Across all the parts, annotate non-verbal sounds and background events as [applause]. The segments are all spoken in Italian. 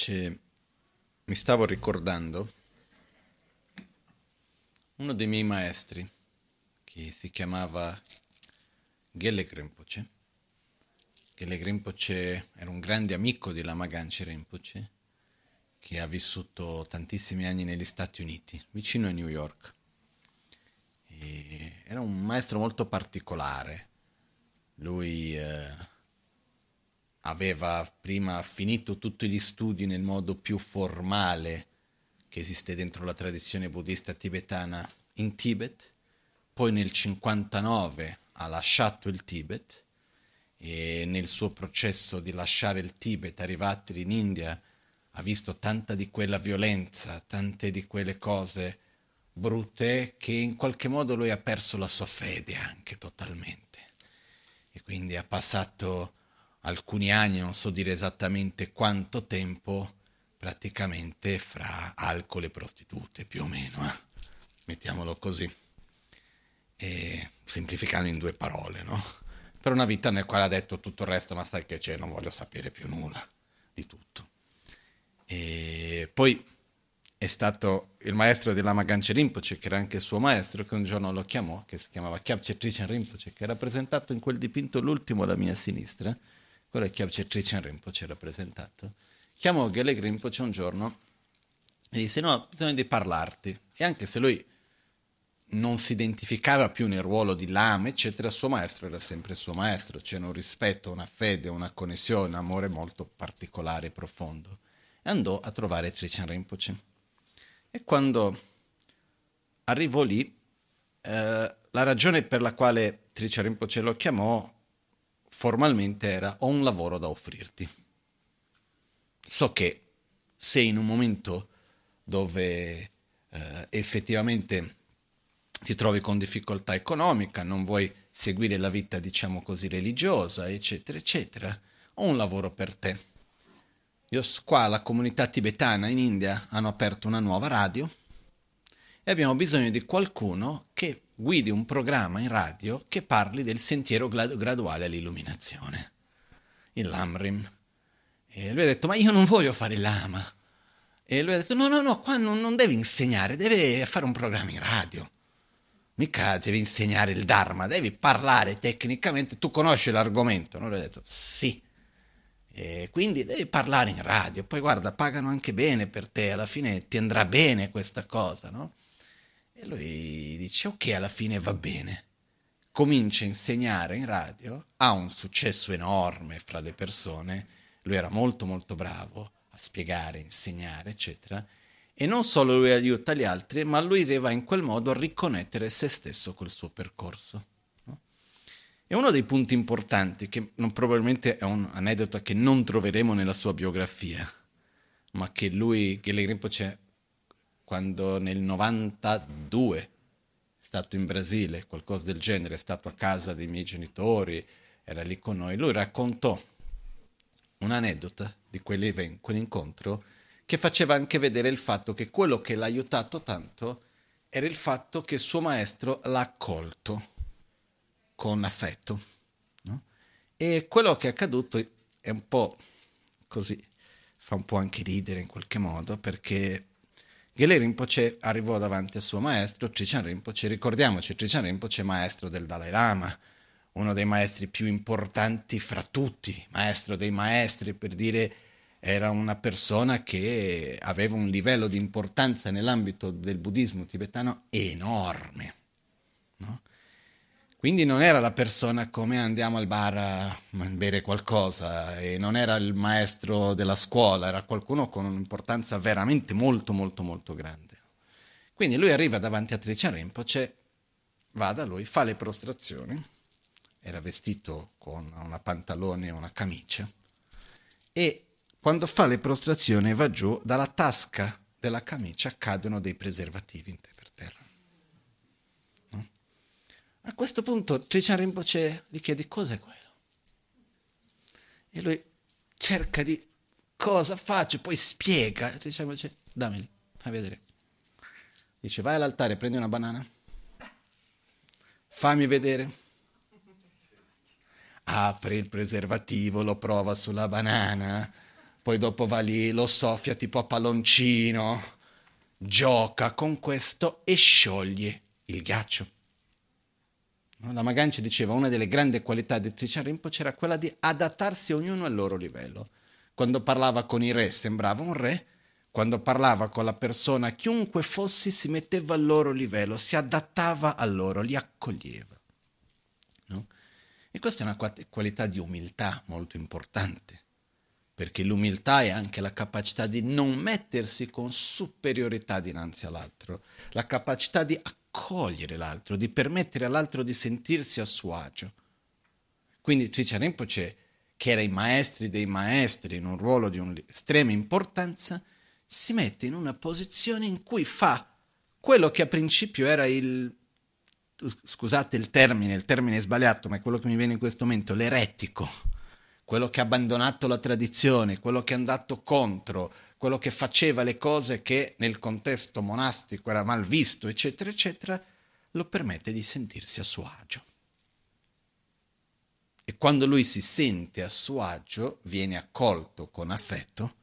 Invece mi stavo ricordando uno dei miei maestri, che si chiamava Gelek Rinpoche. Gelek Rinpoche era un grande amico di Lama Ganchi Rinpoche, che ha vissuto tantissimi anni negli Stati Uniti, vicino a New York. E era un maestro molto particolare. Lui... Eh, aveva prima finito tutti gli studi nel modo più formale che esiste dentro la tradizione buddista tibetana in Tibet, poi nel 59 ha lasciato il Tibet e nel suo processo di lasciare il Tibet, arrivati in India, ha visto tanta di quella violenza, tante di quelle cose brutte che in qualche modo lui ha perso la sua fede anche totalmente. E quindi ha passato alcuni anni, non so dire esattamente quanto tempo, praticamente fra alcol e prostitute, più o meno, eh? mettiamolo così, e semplificando in due parole, no? Per una vita nel quale ha detto tutto il resto, ma sai che c'è, non voglio sapere più nulla di tutto. E poi è stato il maestro di Lama Ganche Rinpoche, che era anche il suo maestro, che un giorno lo chiamò, che si chiamava Kyabche Trichan Rinpoche, che è rappresentato in quel dipinto l'ultimo alla mia sinistra, quello Kyabche Trichan Rinpoche rappresentato, chiamò Gele Rinpoche un giorno e disse no, bisogna di parlarti. E anche se lui non si identificava più nel ruolo di lama, eccetera, il suo maestro era sempre il suo maestro, c'era un rispetto, una fede, una connessione, un amore molto particolare e profondo. E andò a trovare Trichan Rinpoche. E quando arrivò lì, eh, la ragione per la quale Trichan Rinpoche lo chiamò formalmente era ho un lavoro da offrirti. So che sei in un momento dove eh, effettivamente ti trovi con difficoltà economica, non vuoi seguire la vita, diciamo così, religiosa, eccetera, eccetera. Ho un lavoro per te. Io qua la comunità tibetana in India hanno aperto una nuova radio e abbiamo bisogno di qualcuno che guidi un programma in radio che parli del sentiero graduale all'illuminazione, il Lamrim. E lui ha detto, ma io non voglio fare il lama. E lui ha detto, no, no, no, qua non, non devi insegnare, devi fare un programma in radio. Mica devi insegnare il Dharma, devi parlare tecnicamente, tu conosci l'argomento. No? Lui ha detto, sì. E quindi devi parlare in radio, poi guarda, pagano anche bene per te, alla fine ti andrà bene questa cosa, no? E lui dice, ok, alla fine va bene. Comincia a insegnare in radio, ha un successo enorme fra le persone, lui era molto molto bravo a spiegare, insegnare, eccetera, e non solo lui aiuta gli altri, ma lui arriva in quel modo a riconnettere se stesso col suo percorso. E uno dei punti importanti, che non, probabilmente è un aneddoto che non troveremo nella sua biografia, ma che lui, che Rinpoche quando nel 92 è stato in Brasile, qualcosa del genere, è stato a casa dei miei genitori, era lì con noi, lui raccontò un'aneddota di quell'incontro che faceva anche vedere il fatto che quello che l'ha aiutato tanto era il fatto che suo maestro l'ha accolto con affetto. No? E quello che è accaduto è un po' così, fa un po' anche ridere in qualche modo, perché Gele Rinpoche arrivò davanti al suo maestro, Trichan Rinpoche, ricordiamoci, Trichan Rinpoche è maestro del Dalai Lama, uno dei maestri più importanti fra tutti, maestro dei maestri, per dire era una persona che aveva un livello di importanza nell'ambito del buddismo tibetano enorme. No? Quindi non era la persona come andiamo al bar a bere qualcosa e non era il maestro della scuola, era qualcuno con un'importanza veramente molto molto molto grande. Quindi lui arriva davanti a Trichan Rinpoche, va da lui, fa le prostrazioni, era vestito con una pantalone e una camicia e quando fa le prostrazioni va giù, dalla tasca della camicia cadono dei preservativi in terra. A questo punto Trichan Rinpoche gli chiede cos'è quello. E lui cerca di cosa faccio, poi spiega. Trichan Rinpoche, dammeli, fai vedere. Dice vai all'altare, prendi una banana, fammi vedere. Apre il preservativo, lo prova sulla banana, poi dopo va lì, lo soffia tipo a palloncino, gioca con questo e scioglie il ghiaccio. La Maganci diceva una delle grandi qualità di Trishan Rinpoche era quella di adattarsi ognuno al loro livello. Quando parlava con i re sembrava un re, quando parlava con la persona, chiunque fossi, si metteva al loro livello, si adattava a loro, li accoglieva. No? E questa è una qualità di umiltà molto importante, perché l'umiltà è anche la capacità di non mettersi con superiorità dinanzi all'altro, la capacità di accogliere l'altro, di permettere all'altro di sentirsi a suo agio. Quindi Tricia Rinpoche, che era i maestri dei maestri in un ruolo di estrema importanza, si mette in una posizione in cui fa quello che a principio era il scusate il termine, il termine è sbagliato, ma è quello che mi viene in questo momento, l'eretico, quello che ha abbandonato la tradizione, quello che è andato contro, quello che faceva le cose che nel contesto monastico era mal visto, eccetera, eccetera, lo permette di sentirsi a suo agio. E quando lui si sente a suo agio, viene accolto con affetto,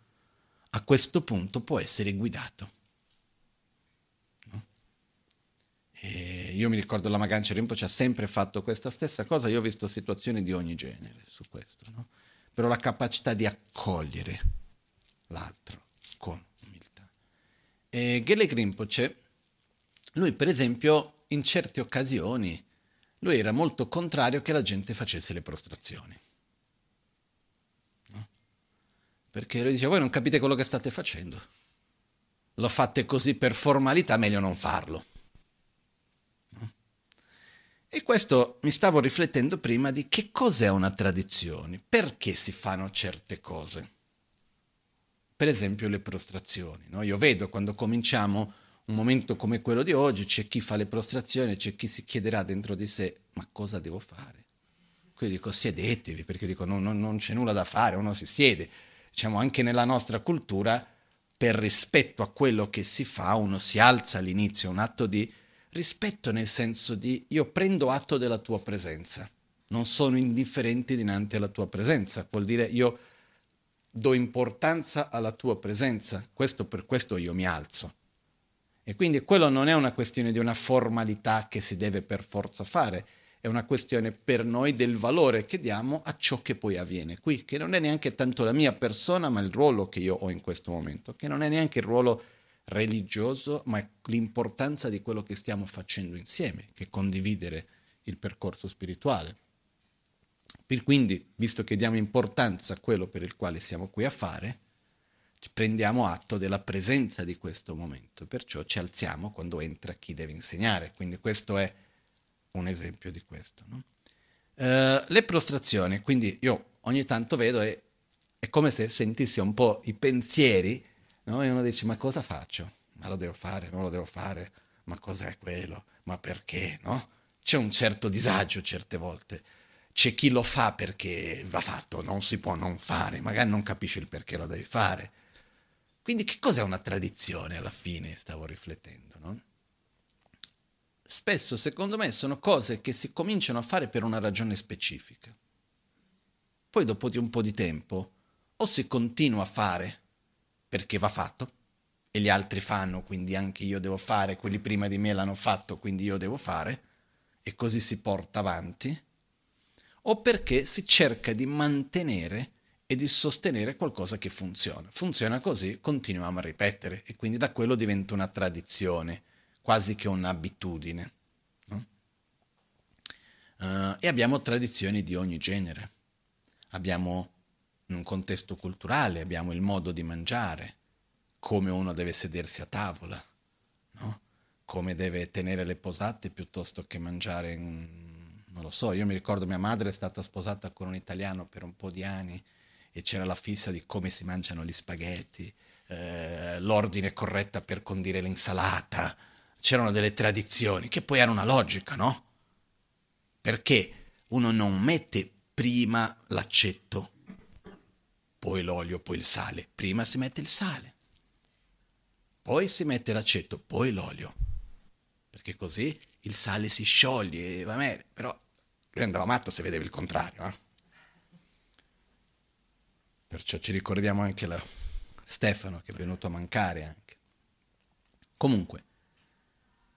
a questo punto può essere guidato. No? io mi ricordo la Magancia Rinpoche ha sempre fatto questa stessa cosa, io ho visto situazioni di ogni genere su questo, no? però la capacità di accogliere l'altro. E Gele Rinpoche, lui per esempio in certe occasioni, lui era molto contrario che la gente facesse le prostrazioni. Perché lui dice, voi non capite quello che state facendo. Lo fate così per formalità, meglio non farlo. E questo mi stavo riflettendo prima di che cos'è una tradizione, perché si fanno certe cose. Per esempio le prostrazioni. No? Io vedo quando cominciamo un momento come quello di oggi, c'è chi fa le prostrazioni, c'è chi si chiederà dentro di sé, ma cosa devo fare? Quindi dico siedetevi, perché dico non, non, non c'è nulla da fare, uno si siede diciamo anche nella nostra cultura, per rispetto a quello che si fa, uno si alza all'inizio, un atto di rispetto nel senso di io prendo atto della tua presenza, non sono indifferente dinanzi alla tua presenza, vuol dire io do importanza alla tua presenza, questo per questo io mi alzo. E quindi quello non è una questione di una formalità che si deve per forza fare, è una questione per noi del valore che diamo a ciò che poi avviene qui, che non è neanche tanto la mia persona, ma il ruolo che io ho in questo momento, che non è neanche il ruolo religioso, ma l'importanza di quello che stiamo facendo insieme, che condividere il percorso spirituale. Quindi, visto che diamo importanza a quello per il quale siamo qui a fare, prendiamo atto della presenza di questo momento, perciò ci alziamo quando entra chi deve insegnare. Quindi questo è un esempio di questo. No? Uh, le prostrazioni, quindi io ogni tanto vedo e è come se sentissi un po' i pensieri, no? e uno dice ma cosa faccio? Ma lo devo fare, non lo devo fare, ma cos'è quello? Ma perché? No? C'è un certo disagio certe volte. C'è chi lo fa perché va fatto, non si può non fare, magari non capisce il perché lo devi fare. Quindi che cos'è una tradizione alla fine? Stavo riflettendo, no? spesso secondo me sono cose che si cominciano a fare per una ragione specifica. Poi dopo di un po' di tempo o si continua a fare perché va fatto e gli altri fanno, quindi anche io devo fare, quelli prima di me l'hanno fatto, quindi io devo fare e così si porta avanti, o perché si cerca di mantenere e di sostenere qualcosa che funziona. Funziona così, continuiamo a ripetere e quindi da quello diventa una tradizione quasi che un'abitudine. No? Uh, e abbiamo tradizioni di ogni genere. Abbiamo un contesto culturale, abbiamo il modo di mangiare, come uno deve sedersi a tavola, no? come deve tenere le posate piuttosto che mangiare in... non lo so, io mi ricordo mia madre è stata sposata con un italiano per un po' di anni e c'era la fissa di come si mangiano gli spaghetti, eh, l'ordine corretta per condire l'insalata, c'erano delle tradizioni che poi hanno una logica, no? Perché uno non mette prima l'aceto, poi l'olio, poi il sale. Prima si mette il sale, poi si mette l'aceto, poi l'olio. Perché così il sale si scioglie, va bene, però lui andava matto se vedeva il contrario. Eh? perciò ci ricordiamo anche la Stefano che è venuto a mancare anche. Comunque,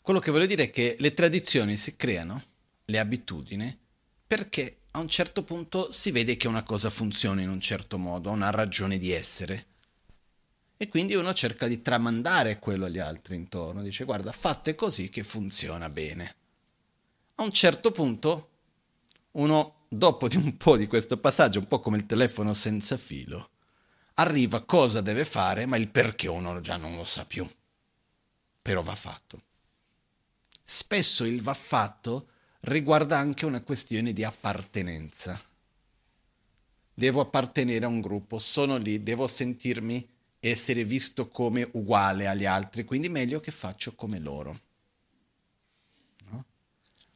quello che voglio dire è che le tradizioni si creano, le abitudini, perché a un certo punto si vede che una cosa funziona in un certo modo, ha una ragione di essere. E quindi uno cerca di tramandare quello agli altri intorno, dice guarda, fate così che funziona bene. A un certo punto uno, dopo di un po' di questo passaggio, un po' come il telefono senza filo, arriva cosa deve fare, ma il perché uno già non lo sa più. Però va fatto. Spesso il va fatto riguarda anche una questione di appartenenza. Devo appartenere a un gruppo, sono lì, devo sentirmi essere visto come uguale agli altri, quindi meglio che faccio come loro. No?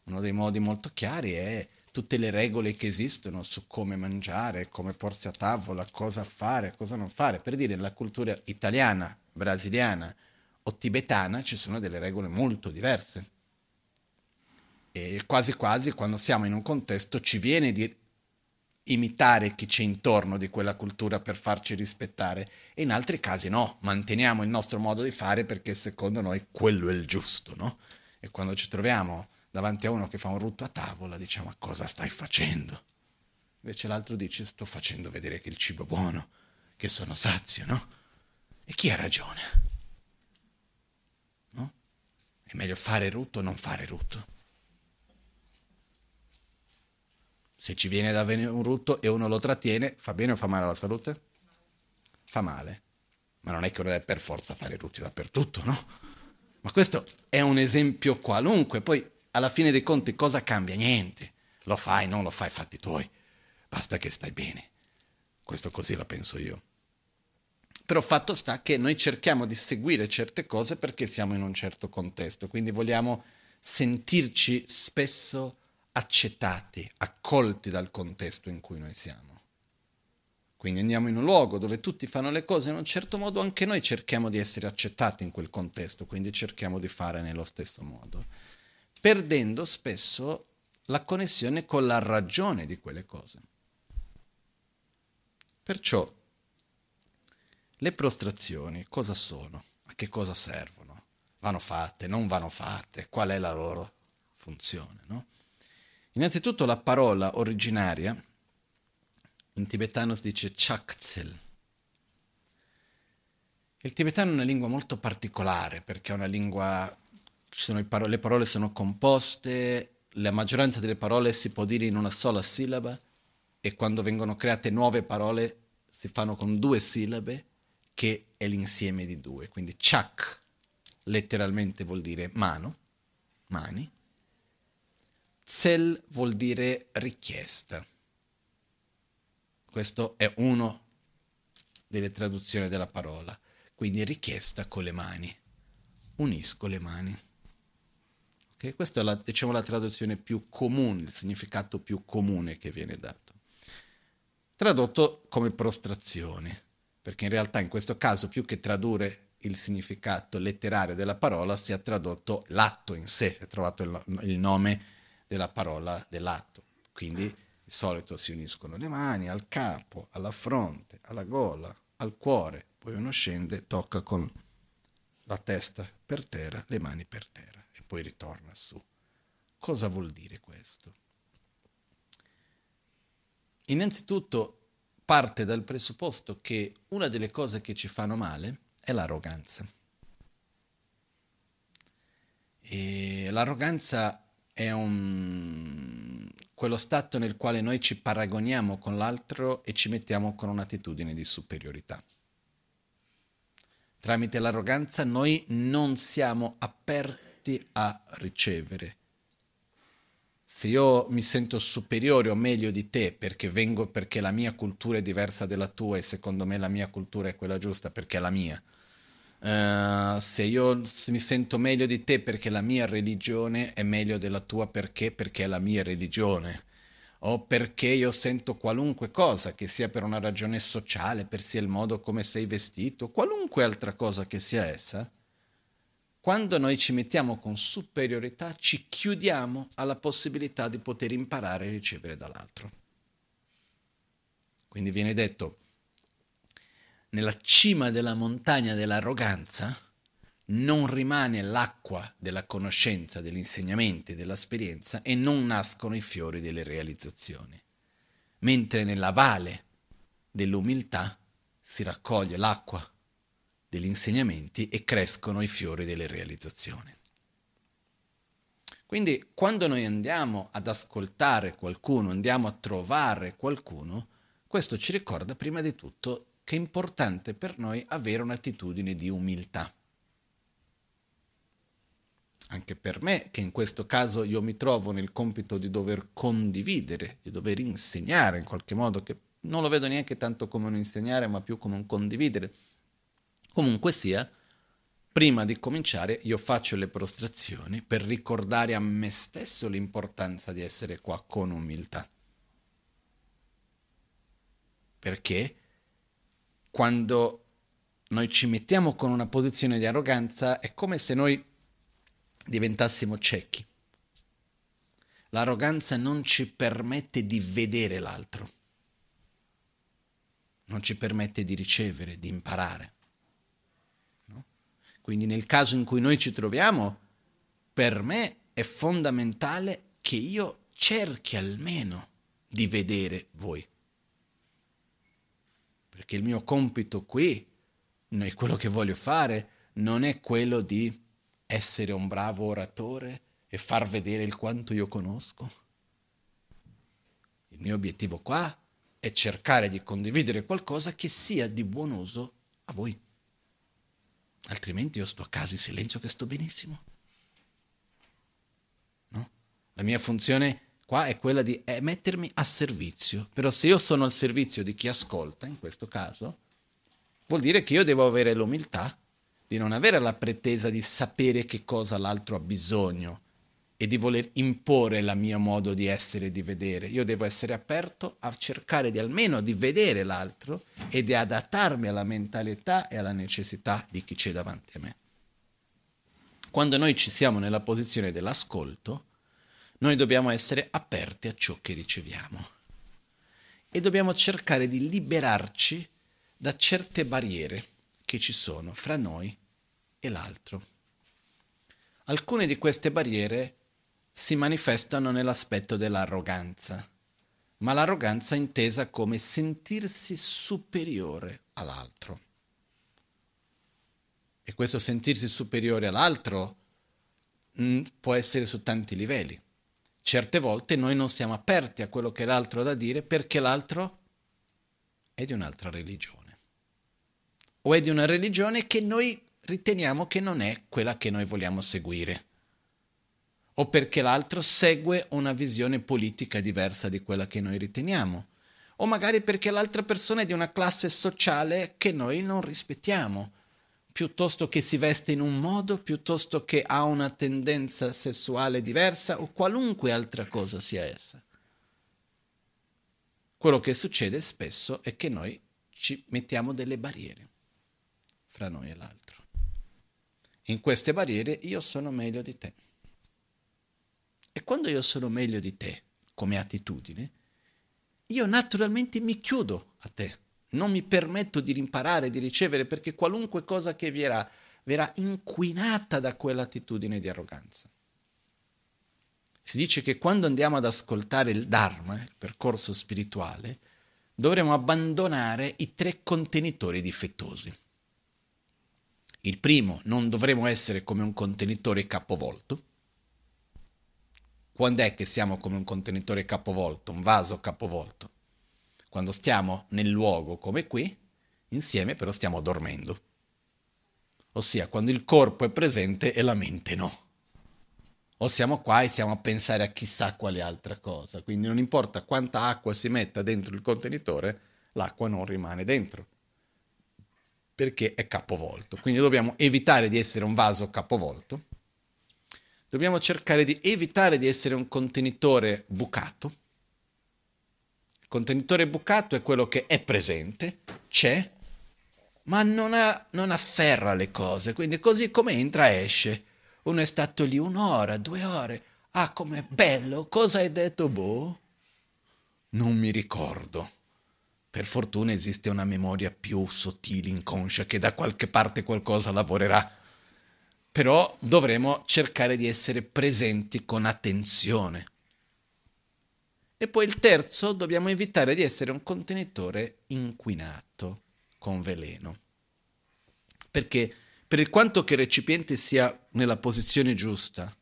Uno dei modi molto chiari è tutte le regole che esistono su come mangiare, come porsi a tavola, cosa fare, cosa non fare. Per dire, nella cultura italiana, brasiliana o tibetana ci sono delle regole molto diverse e quasi quasi quando siamo in un contesto ci viene di imitare chi c'è intorno di quella cultura per farci rispettare e in altri casi no, manteniamo il nostro modo di fare perché secondo noi quello è il giusto, no? E quando ci troviamo davanti a uno che fa un rutto a tavola diciamo ma cosa stai facendo? Invece l'altro dice sto facendo vedere che il cibo è buono, che sono sazio, no? E chi ha ragione? No? È meglio fare rutto o non fare rutto? Se ci viene da venire un rutto e uno lo trattiene, fa bene o fa male alla salute? Fa male. Ma non è che uno deve per forza fare rutti dappertutto, no? Ma questo è un esempio qualunque. Poi, alla fine dei conti, cosa cambia? Niente. Lo fai, non lo fai, fatti tuoi. Basta che stai bene. Questo così la penso io. Però fatto sta che noi cerchiamo di seguire certe cose perché siamo in un certo contesto, quindi vogliamo sentirci spesso accettati, accolti dal contesto in cui noi siamo. Quindi andiamo in un luogo dove tutti fanno le cose in un certo modo, anche noi cerchiamo di essere accettati in quel contesto, quindi cerchiamo di fare nello stesso modo, perdendo spesso la connessione con la ragione di quelle cose. Perciò le prostrazioni cosa sono? A che cosa servono? Vanno fatte, non vanno fatte? Qual è la loro funzione? No? Innanzitutto la parola originaria in tibetano si dice chakzel. Il tibetano è una lingua molto particolare perché è una lingua, parole, le parole sono composte, la maggioranza delle parole si può dire in una sola sillaba e quando vengono create nuove parole si fanno con due sillabe che è l'insieme di due. Quindi chak letteralmente vuol dire mano, mani, Zel vuol dire richiesta. Questo è uno delle traduzioni della parola. Quindi richiesta con le mani. Unisco le mani. Okay? Questa è la, diciamo, la traduzione più comune, il significato più comune che viene dato. Tradotto come prostrazione, perché in realtà in questo caso più che tradurre il significato letterario della parola si è tradotto l'atto in sé, si è trovato il, il nome della parola dell'atto. Quindi di solito si uniscono le mani al capo, alla fronte, alla gola, al cuore, poi uno scende, tocca con la testa per terra, le mani per terra poi ritorna su. Cosa vuol dire questo? Innanzitutto parte dal presupposto che una delle cose che ci fanno male è l'arroganza. E l'arroganza è un, quello stato nel quale noi ci paragoniamo con l'altro e ci mettiamo con un'attitudine di superiorità. Tramite l'arroganza noi non siamo aperti a ricevere. Se io mi sento superiore o meglio di te perché vengo perché la mia cultura è diversa dalla tua e secondo me la mia cultura è quella giusta perché è la mia, Uh, se io mi sento meglio di te perché la mia religione è meglio della tua perché? Perché è la mia religione. O perché io sento qualunque cosa, che sia per una ragione sociale, per sia il modo come sei vestito, qualunque altra cosa che sia essa, quando noi ci mettiamo con superiorità ci chiudiamo alla possibilità di poter imparare e ricevere dall'altro. Quindi viene detto, nella cima della montagna dell'arroganza, non rimane l'acqua della conoscenza, degli insegnamenti, dell'esperienza e non nascono i fiori delle realizzazioni. Mentre nella valle dell'umiltà si raccoglie l'acqua degli insegnamenti e crescono i fiori delle realizzazioni. Quindi quando noi andiamo ad ascoltare qualcuno, andiamo a trovare qualcuno, questo ci ricorda prima di tutto che è importante per noi avere un'attitudine di umiltà anche per me, che in questo caso io mi trovo nel compito di dover condividere, di dover insegnare in qualche modo, che non lo vedo neanche tanto come un insegnare, ma più come un condividere. Comunque sia, prima di cominciare io faccio le prostrazioni per ricordare a me stesso l'importanza di essere qua con umiltà. Perché quando noi ci mettiamo con una posizione di arroganza è come se noi diventassimo ciechi. L'arroganza non ci permette di vedere l'altro, non ci permette di ricevere, di imparare. Quindi nel caso in cui noi ci troviamo, per me è fondamentale che io cerchi almeno di vedere voi. Perché il mio compito qui, quello che voglio fare, non è quello di essere un bravo oratore e far vedere il quanto io conosco. Il mio obiettivo qua è cercare di condividere qualcosa che sia di buon uso a voi. Altrimenti io sto a casa in silenzio che sto benissimo. No? La mia funzione qua è quella di mettermi a servizio. Però se io sono al servizio di chi ascolta, in questo caso, vuol dire che io devo avere l'umiltà di non avere la pretesa di sapere che cosa l'altro ha bisogno e di voler imporre il mio modo di essere e di vedere. Io devo essere aperto a cercare di almeno di vedere l'altro e di adattarmi alla mentalità e alla necessità di chi c'è davanti a me. Quando noi ci siamo nella posizione dell'ascolto, noi dobbiamo essere aperti a ciò che riceviamo e dobbiamo cercare di liberarci da certe barriere che ci sono fra noi e l'altro. Alcune di queste barriere si manifestano nell'aspetto dell'arroganza, ma l'arroganza intesa come sentirsi superiore all'altro. E questo sentirsi superiore all'altro mh, mm, può essere su tanti livelli. Certe volte noi non siamo aperti a quello che l'altro ha da dire perché l'altro è di un'altra religione. O è di una religione che noi riteniamo che non è quella che noi vogliamo seguire o perché l'altro segue una visione politica diversa di quella che noi riteniamo, o magari perché l'altra persona è di una classe sociale che noi non rispettiamo, piuttosto che si veste in un modo, piuttosto che ha una tendenza sessuale diversa o qualunque altra cosa sia essa. Quello che succede spesso è che noi ci mettiamo delle barriere fra noi e l'altro. In queste barriere io sono meglio di te. E quando io sono meglio di te, come attitudine, io naturalmente mi chiudo a te, non mi permetto di imparare, di ricevere, perché qualunque cosa che verrà, verrà inquinata da quell'attitudine di arroganza. Si dice che quando andiamo ad ascoltare il Dharma, il percorso spirituale, dovremo abbandonare i tre contenitori difettosi. Il primo, non dovremo essere come un contenitore capovolto. Quando è che siamo come un contenitore capovolto, un vaso capovolto? Quando stiamo nel luogo come qui, insieme però stiamo dormendo. Ossia, quando il corpo è presente e la mente no. O siamo qua e siamo a pensare a chissà quale altra cosa. Quindi non importa quanta acqua si metta dentro il contenitore, l'acqua non rimane dentro perché è capovolto. Quindi dobbiamo evitare di essere un vaso capovolto, dobbiamo cercare di evitare di essere un contenitore bucato. Il contenitore bucato è quello che è presente, c'è, ma non, ha, non afferra le cose, quindi così come entra esce. Uno è stato lì un'ora, due ore, ah com'è bello, cosa hai detto? Boh, non mi ricordo Per fortuna esiste una memoria più sottile, inconscia, che da qualche parte qualcosa lavorerà. Però dovremo cercare di essere presenti con attenzione. E poi il terzo, dobbiamo evitare di essere un contenitore inquinato con veleno. Perché per quanto che il recipiente sia nella posizione giusta,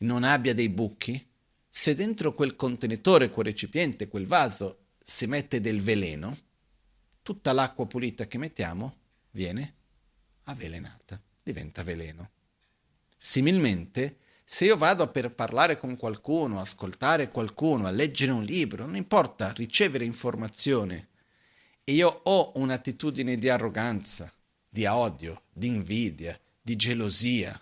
non abbia dei buchi, se dentro quel contenitore, quel recipiente, quel vaso si mette del veleno, tutta l'acqua pulita che mettiamo viene avvelenata, diventa veleno. Similmente, se io vado per parlare con qualcuno, ascoltare qualcuno, a leggere un libro, non importa, ricevere informazione, e io ho un'attitudine di arroganza, di odio, di invidia, di gelosia,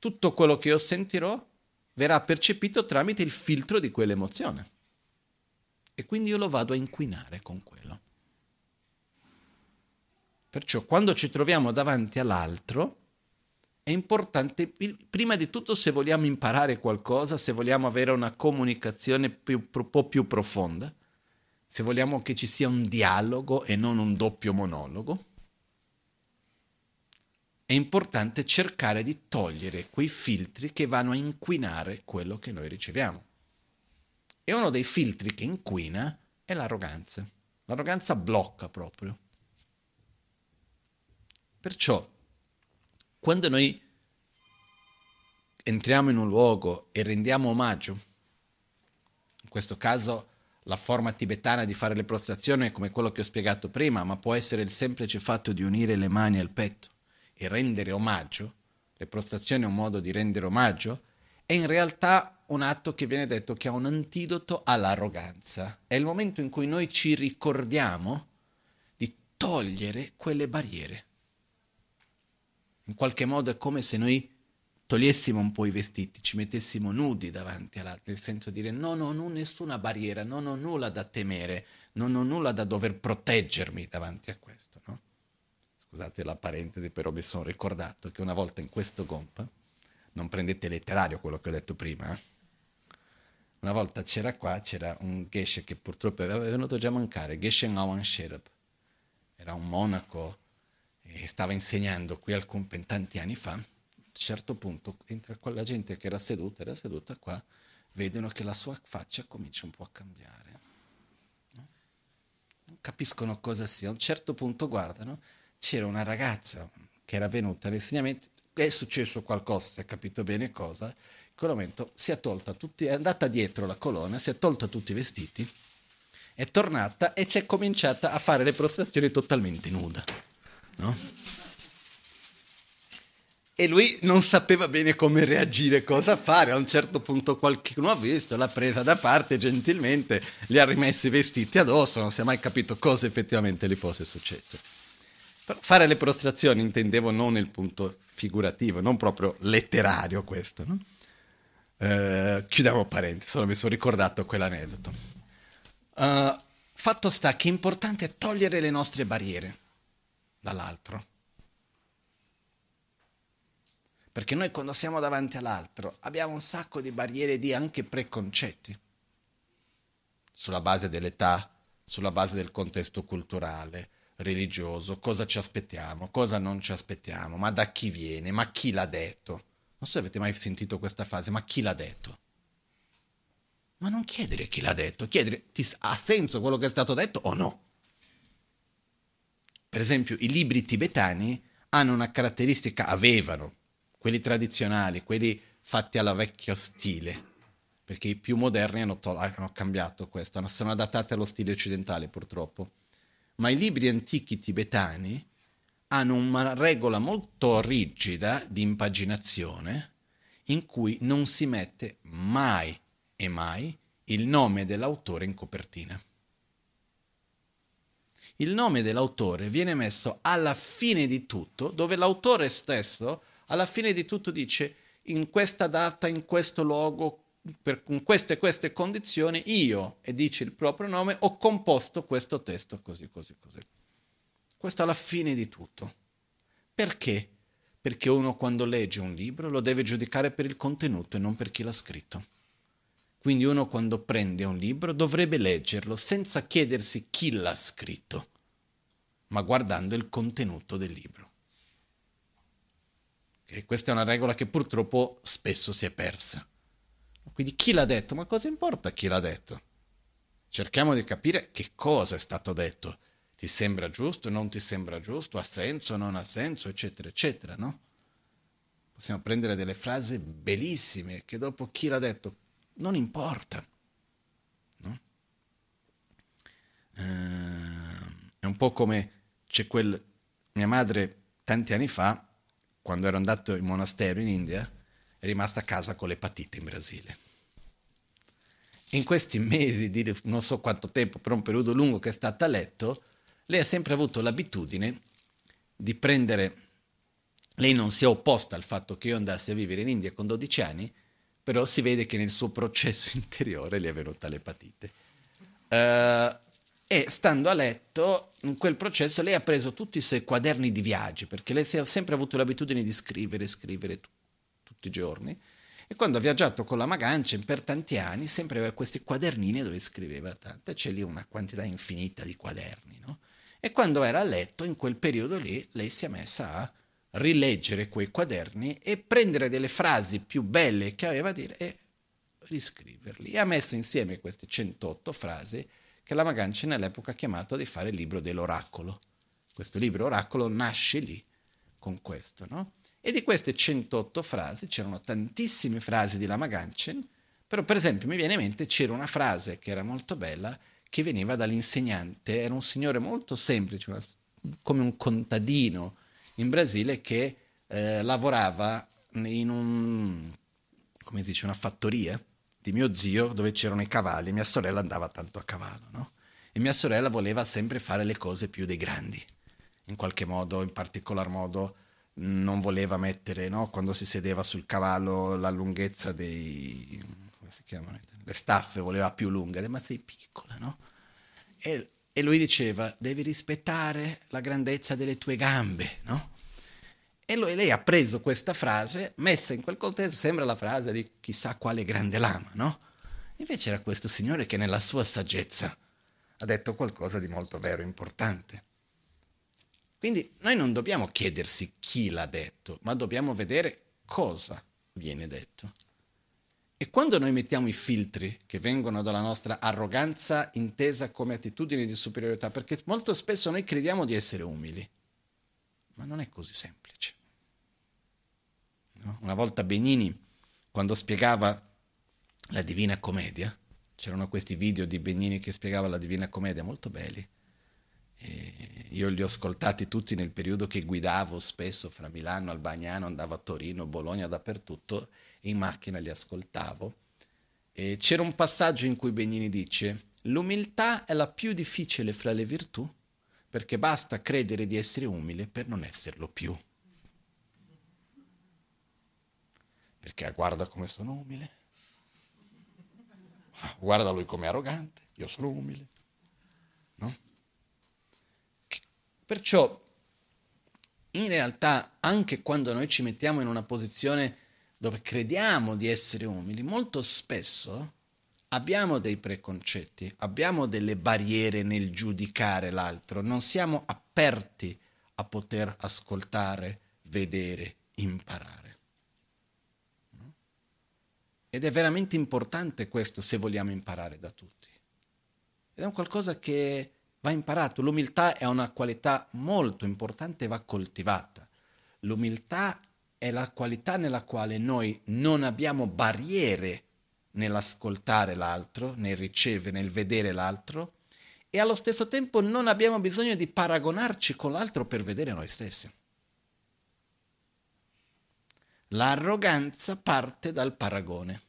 tutto quello che io sentirò verrà percepito tramite il filtro di quell'emozione e quindi io lo vado a inquinare con quello. Perciò quando ci troviamo davanti all'altro è importante, prima di tutto se vogliamo imparare qualcosa, se vogliamo avere una comunicazione più, un po' più profonda, se vogliamo che ci sia un dialogo e non un doppio monologo, è importante cercare di togliere quei filtri che vanno a inquinare quello che noi riceviamo. E uno dei filtri che inquina è l'arroganza. L'arroganza blocca proprio. Perciò, quando noi entriamo in un luogo e rendiamo omaggio, in questo caso la forma tibetana di fare le prostrazioni è come quello che ho spiegato prima, ma può essere il semplice fatto di unire le mani al petto e rendere omaggio, le prostrazioni è un modo di rendere omaggio, è in realtà un atto che viene detto che è un antidoto all'arroganza. È il momento in cui noi ci ricordiamo di togliere quelle barriere. In qualche modo è come se noi togliessimo un po' i vestiti, ci mettessimo nudi davanti all'altro, nel senso di dire no, non ho nessuna barriera, non ho nulla da temere, non ho nulla da dover proteggermi davanti a questo. No? Scusate la parentesi, però mi sono ricordato che una volta in questo gompa, non prendete letterario quello che ho detto prima, eh? Una volta c'era qua, c'era un Geshe che purtroppo è venuto già a mancare, Geshe Ngawan Sherab. Era un monaco e stava insegnando qui al Kumpen tanti anni fa. A un certo punto entra con la gente che era seduta, era seduta qua, vedono che la sua faccia comincia un po' a cambiare. No? Non capiscono cosa sia. A un certo punto guardano, c'era una ragazza che era venuta all'insegnamento, è successo qualcosa, si è capito bene cosa, quel momento si è tolta tutti, è andata dietro la colonna, si è tolta tutti i vestiti, è tornata e si è cominciata a fare le prostrazioni totalmente nuda. No? E lui non sapeva bene come reagire, cosa fare. A un certo punto qualcuno ha visto, l'ha presa da parte gentilmente, gli ha rimesso i vestiti addosso, non si è mai capito cosa effettivamente gli fosse successo. Però fare le prostrazioni intendevo non nel punto figurativo, non proprio letterario questo, no? Uh, chiudiamo parentesi, solo mi sono ricordato quell'aneddoto. Uh, fatto sta che è importante togliere le nostre barriere dall'altro. Perché noi quando siamo davanti all'altro abbiamo un sacco di barriere di anche preconcetti. Sulla base dell'età, sulla base del contesto culturale, religioso, cosa ci aspettiamo, cosa non ci aspettiamo, ma da chi viene, ma chi l'ha detto. Non so se avete mai sentito questa frase, ma chi l'ha detto? Ma non chiedere chi l'ha detto, chiedere ti, ha senso quello che è stato detto o no. Per esempio, i libri tibetani hanno una caratteristica, avevano, quelli tradizionali, quelli fatti alla vecchio stile, perché i più moderni hanno, to- hanno cambiato questo, sono adattati allo stile occidentale purtroppo. Ma i libri antichi tibetani hanno una regola molto rigida di impaginazione in cui non si mette mai e mai il nome dell'autore in copertina. Il nome dell'autore viene messo alla fine di tutto, dove l'autore stesso alla fine di tutto dice in questa data, in questo luogo, per, con queste e queste condizioni, io, e dice il proprio nome, ho composto questo testo così, così, così. Questo alla fine di tutto. Perché? Perché uno quando legge un libro lo deve giudicare per il contenuto e non per chi l'ha scritto. Quindi uno quando prende un libro dovrebbe leggerlo senza chiedersi chi l'ha scritto, ma guardando il contenuto del libro. Okay? Questa è una regola che purtroppo spesso si è persa. Quindi chi l'ha detto? Ma cosa importa chi l'ha detto? Cerchiamo di capire che cosa è stato detto. Ti sembra giusto, non ti sembra giusto, ha senso, non ha senso, eccetera, eccetera, no? Possiamo prendere delle frasi bellissime che dopo chi l'ha detto non importa. No? Uh, è un po' come c'è quel... Mia madre tanti anni fa, quando ero andato in monastero in India, è rimasta a casa con l'epatite in Brasile. In questi mesi di non so quanto tempo, per un periodo lungo che è stata a letto, lei ha sempre avuto l'abitudine di prendere lei non si è opposta al fatto che io andassi a vivere in India con 12 anni, però si vede che nel suo processo [laughs] interiore le è venuta l'epatite. Uh, e stando a letto, in quel processo, lei ha preso tutti i suoi quaderni di viaggi, perché lei ha sempre avuto l'abitudine di scrivere, scrivere t- tutti i giorni. E quando ha viaggiato con la Maganchen per tanti anni, sempre aveva questi quadernini dove scriveva tanto, c'è lì una quantità infinita di quaderni, no? E quando era a letto, in quel periodo lì, lei si è messa a rileggere quei quaderni e prendere delle frasi più belle che aveva a dire e riscriverli. E ha messo insieme queste 108 frasi che la Maganci nell'epoca ha chiamato di fare il libro dell'oracolo. Questo libro oracolo nasce lì con questo, no? E di queste 108 frasi c'erano tantissime frasi di Lama Ganchen, però per esempio mi viene in mente c'era una frase che era molto bella che veniva dall'insegnante, era un signore molto semplice, una, come un contadino, in Brasile che eh, lavorava in un, come dice, una fattoria di mio zio dove c'erano i cavalli. Mia sorella andava tanto a cavallo, no? E mia sorella voleva sempre fare le cose più dei grandi. In qualche modo, in particolar modo, non voleva mettere, no? Quando si sedeva sul cavallo, la lunghezza dei... come si chiamano? Le staffe voleva più lunga, ma sei piccola, no? E e lui diceva, devi rispettare la grandezza delle tue gambe, no? E lui, lei ha preso questa frase, messa in quel contesto, sembra la frase di chissà quale grande lama, no? Invece era questo signore che nella sua saggezza ha detto qualcosa di molto vero, importante. Quindi noi non dobbiamo chiedersi chi l'ha detto, ma dobbiamo vedere cosa viene detto. E quando noi mettiamo i filtri che vengono dalla nostra arroganza intesa come attitudine di superiorità, perché molto spesso noi crediamo di essere umili, ma non è così semplice. No? Una volta Benini, quando spiegava la Divina Commedia, c'erano questi video di Benini che spiegava la Divina Commedia molto belli. E io li ho ascoltati tutti nel periodo che guidavo spesso fra Milano, Albagnano, andavo a Torino, Bologna, dappertutto in macchina li ascoltavo, e c'era un passaggio in cui Benini dice l'umiltà è la più difficile fra le virtù perché basta credere di essere umile per non esserlo più. Perché guarda come sono umile, guarda lui come arrogante, io sono umile. No? Perciò, in realtà, anche quando noi ci mettiamo in una posizione dove crediamo di essere umili, molto spesso abbiamo dei preconcetti, abbiamo delle barriere nel giudicare l'altro, non siamo aperti a poter ascoltare, vedere, imparare. Ed è veramente importante questo se vogliamo imparare da tutti. Ed è un qualcosa che va imparato. L'umiltà è una qualità molto importante e va coltivata. L'umiltà è la qualità nella quale noi non abbiamo barriere nell'ascoltare l'altro, nel ricevere, nel vedere l'altro e allo stesso tempo non abbiamo bisogno di paragonarci con l'altro per vedere noi stessi. L'arroganza parte dal paragone.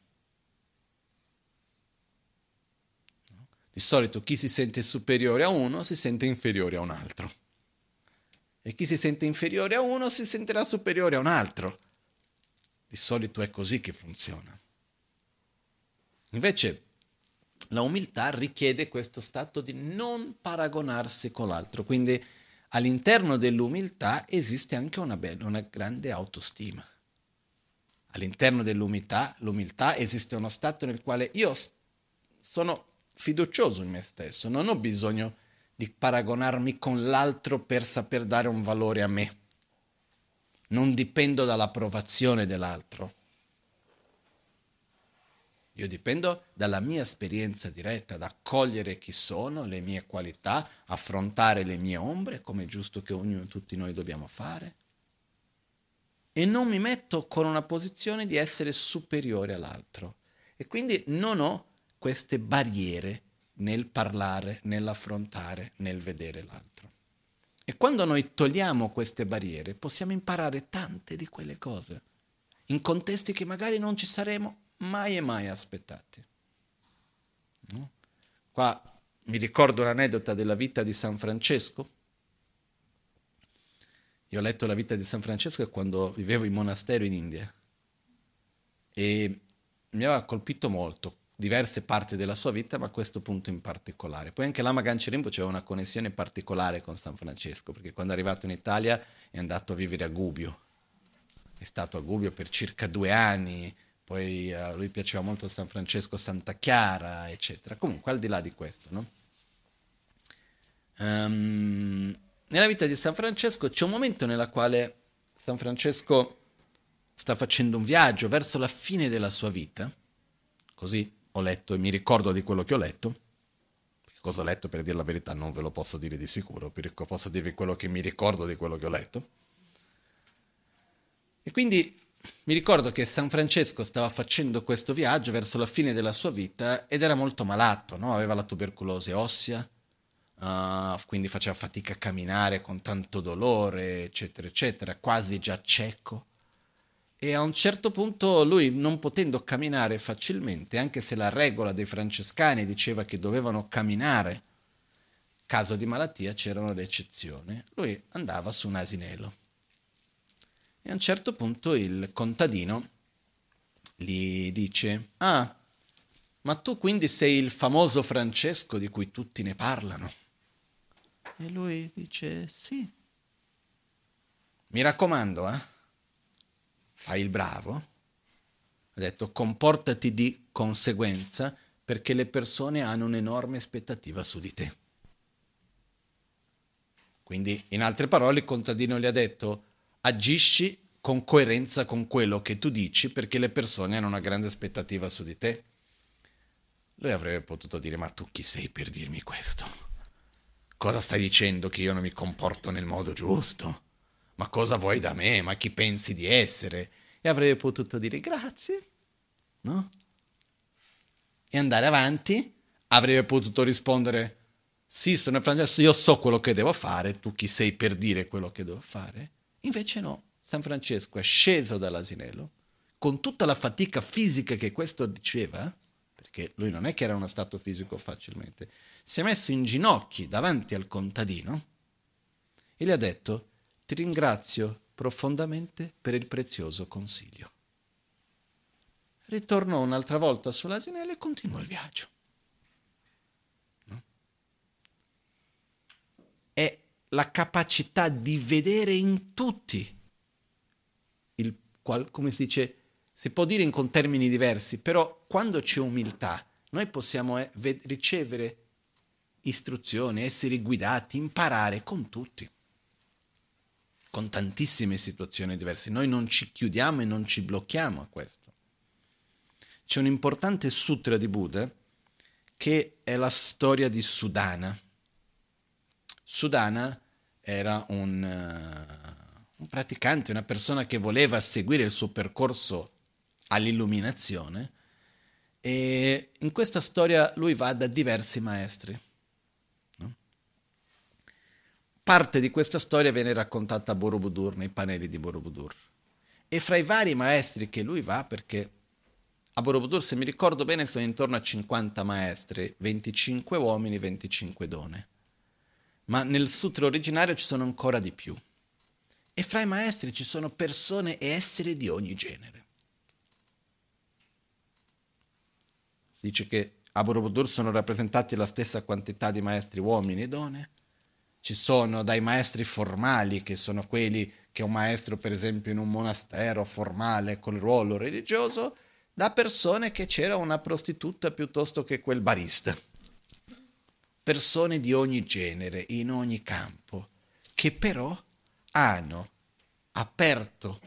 Di solito chi si sente superiore a uno si sente inferiore a un altro. E chi si sente inferiore a uno si sentirà superiore a un altro. Di solito è così che funziona. Invece la umiltà richiede questo stato di non paragonarsi con l'altro, quindi all'interno dell'umiltà esiste anche una, bella, una grande autostima. All'interno dell'umiltà l'umiltà esiste uno stato nel quale io sono fiducioso in me stesso, non ho bisogno di paragonarmi con l'altro per saper dare un valore a me. Non dipendo dall'approvazione dell'altro. Io dipendo dalla mia esperienza diretta, da cogliere chi sono, le mie qualità, affrontare le mie ombre, come è giusto che ognuno, tutti noi dobbiamo fare. E non mi metto con una posizione di essere superiore all'altro. E quindi non ho queste barriere nel parlare, nell'affrontare, nel vedere l'altro. E quando noi togliamo queste barriere possiamo imparare tante di quelle cose, in contesti che magari non ci saremo mai e mai aspettati. No? Qua mi ricordo un'aneddota della vita di San Francesco. Io ho letto la vita di San Francesco quando vivevo in monastero in India e mi aveva colpito molto diverse parti della sua vita, ma questo punto in particolare. Poi anche Lama Gancerimbo aveva una connessione particolare con San Francesco, perché quando è arrivato in Italia è andato a vivere a Gubbio. È stato a Gubbio per circa due anni, poi a lui piaceva molto San Francesco Santa Chiara, eccetera. Comunque, al di là di questo, no? Um, nella vita di San Francesco c'è un momento nella quale San Francesco sta facendo un viaggio verso la fine della sua vita, così ho letto e mi ricordo di quello che ho letto. Cosa ho letto, per dire la verità, non ve lo posso dire di sicuro, posso dirvi quello che mi ricordo di quello che ho letto. E quindi mi ricordo che San Francesco stava facendo questo viaggio verso la fine della sua vita ed era molto malato, no? aveva la tubercolosi ossea, uh, quindi faceva fatica a camminare con tanto dolore, eccetera, eccetera, quasi già cieco. E a un certo punto lui, non potendo camminare facilmente, anche se la regola dei francescani diceva che dovevano camminare, caso di malattia c'erano le eccezioni, lui andava su un asinello. E a un certo punto il contadino gli dice, ah, ma tu quindi sei il famoso Francesco di cui tutti ne parlano? E lui dice, sì. Mi raccomando, eh? Fai il bravo, ha detto comportati di conseguenza perché le persone hanno un'enorme aspettativa su di te. Quindi, in altre parole, il contadino gli ha detto agisci con coerenza con quello che tu dici perché le persone hanno una grande aspettativa su di te. Lui avrebbe potuto dire ma tu chi sei per dirmi questo? Cosa stai dicendo che io non mi comporto nel modo giusto? Ma cosa vuoi da me? Ma chi pensi di essere? E avrebbe potuto dire grazie, no? E andare avanti, avrebbe potuto rispondere sì, sono Francesco, io so quello che devo fare, tu chi sei per dire quello che devo fare? Invece no, San Francesco è sceso dall'asinello, con tutta la fatica fisica che questo diceva, perché lui non è che era uno stato fisico facilmente, si è messo in ginocchi davanti al contadino e gli ha detto ti ringrazio profondamente per il prezioso consiglio. Ritornò un'altra volta sull'asinello e continuò il viaggio. No? È la capacità di vedere in tutti, il, qual, come si dice, si può dire in, con termini diversi, però quando c'è umiltà noi possiamo eh, ricevere istruzioni, essere guidati, imparare con tutti con tantissime situazioni diverse. Noi non ci chiudiamo e non ci blocchiamo a questo. C'è un importante sutra di Buddha che è la storia di Sudana. Sudana era un, uh, un praticante, una persona che voleva seguire il suo percorso all'illuminazione e in questa storia lui va da diversi maestri Parte di questa storia viene raccontata a Borobudur, nei pannelli di Borobudur. E fra i vari maestri che lui va, perché a Borobudur, se mi ricordo bene, sono intorno a 50 maestri, 25 uomini, 25 donne. Ma nel sutra originario ci sono ancora di più. E fra i maestri ci sono persone e esseri di ogni genere. Si dice che a Borobudur sono rappresentati la stessa quantità di maestri uomini e donne, ci sono dai maestri formali, che sono quelli che un maestro, per esempio, in un monastero formale col ruolo religioso, da persone che c'era una prostituta piuttosto che quel barista. Persone di ogni genere, in ogni campo, che però hanno aperto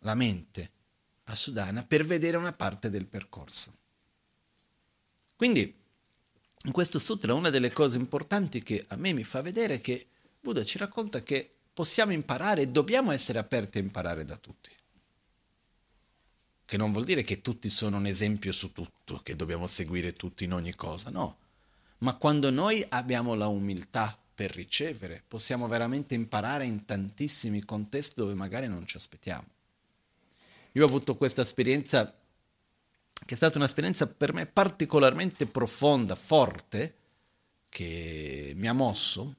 la mente a Sudana per vedere una parte del percorso. Quindi, in questo sutra una delle cose importanti che a me mi fa vedere è che Buddha ci racconta che possiamo imparare e dobbiamo essere aperti a imparare da tutti. Che non vuol dire che tutti sono un esempio su tutto, che dobbiamo seguire tutti in ogni cosa, no. Ma quando noi abbiamo la umiltà per ricevere, possiamo veramente imparare in tantissimi contesti dove magari non ci aspettiamo. Io ho avuto questa esperienza che è stata un'esperienza per me particolarmente profonda, forte, che mi ha mosso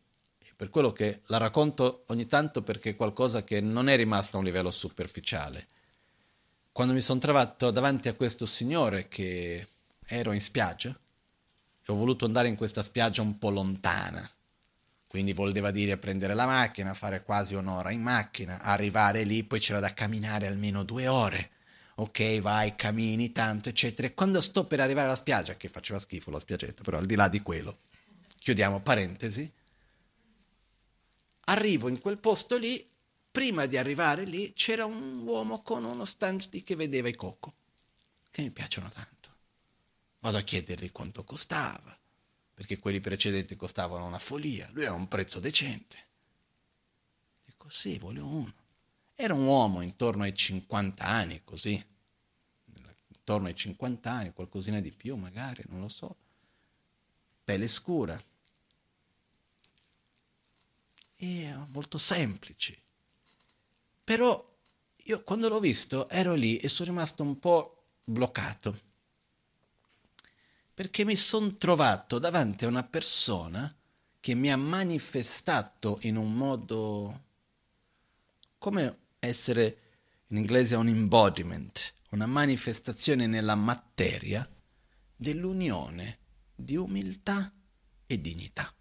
per quello che la racconto ogni tanto perché è qualcosa che non è rimasto a un livello superficiale. Quando mi sono trovato davanti a questo signore che ero in spiaggia e ho voluto andare in questa spiaggia un po' lontana, quindi voleva dire prendere la macchina, fare quasi un'ora in macchina, arrivare lì, poi c'era da camminare almeno due ore. Ok, vai, cammini tanto, eccetera. E quando sto per arrivare alla spiaggia, che faceva schifo la spiaggetta, però al di là di quello, chiudiamo parentesi, Arrivo in quel posto lì, prima di arrivare lì c'era un uomo con uno stand che vedeva i cocco, che mi piacciono tanto. Vado a chiedergli quanto costava, perché quelli precedenti costavano una follia, lui aveva un prezzo decente. Dico sì, voglio uno. Era un uomo intorno ai 50 anni, così, intorno ai 50 anni, qualcosina di più magari, non lo so. Pelle scura, e molto semplici. Però io quando l'ho visto ero lì e sono rimasto un po' bloccato, perché mi sono trovato davanti a una persona che mi ha manifestato in un modo come essere in inglese un embodiment, una manifestazione nella materia dell'unione di umiltà e dignità.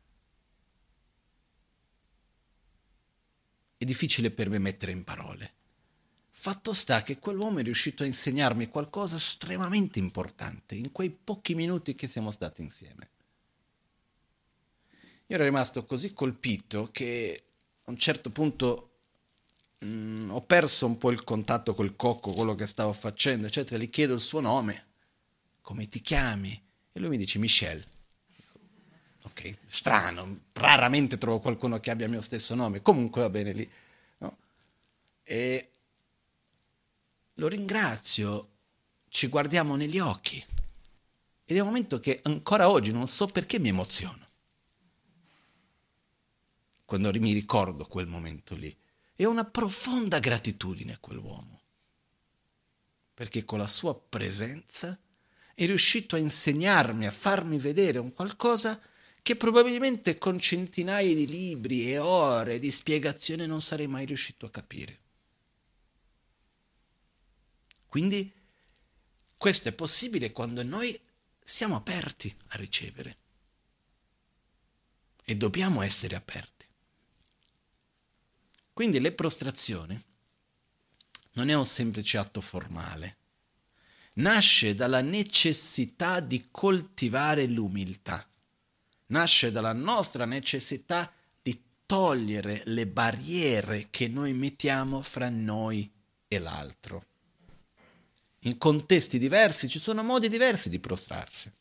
è difficile per me mettere in parole. Fatto sta che quell'uomo è riuscito a insegnarmi qualcosa estremamente importante in quei pochi minuti che siamo stati insieme. Io ero rimasto così colpito che a un certo punto mh, mm, ho perso un po' il contatto col cocco, quello che stavo facendo, eccetera. Gli chiedo il suo nome, come ti chiami? E lui mi dice Michel. Ok, strano, raramente trovo qualcuno che abbia il mio stesso nome, comunque va bene lì. No? E lo ringrazio, ci guardiamo negli occhi ed è un momento che ancora oggi non so perché mi emoziono. Quando mi ricordo quel momento lì. E una profonda gratitudine a quell'uomo, perché con la sua presenza è riuscito a insegnarmi, a farmi vedere un qualcosa che probabilmente con centinaia di libri e ore di spiegazione non sarei mai riuscito a capire. Quindi questo è possibile quando noi siamo aperti a ricevere e dobbiamo essere aperti. Quindi le prostrazioni non è un semplice atto formale, nasce dalla necessità di coltivare l'umiltà nasce dalla nostra necessità di togliere le barriere che noi mettiamo fra noi e l'altro. In contesti diversi ci sono modi diversi di prostrarsi.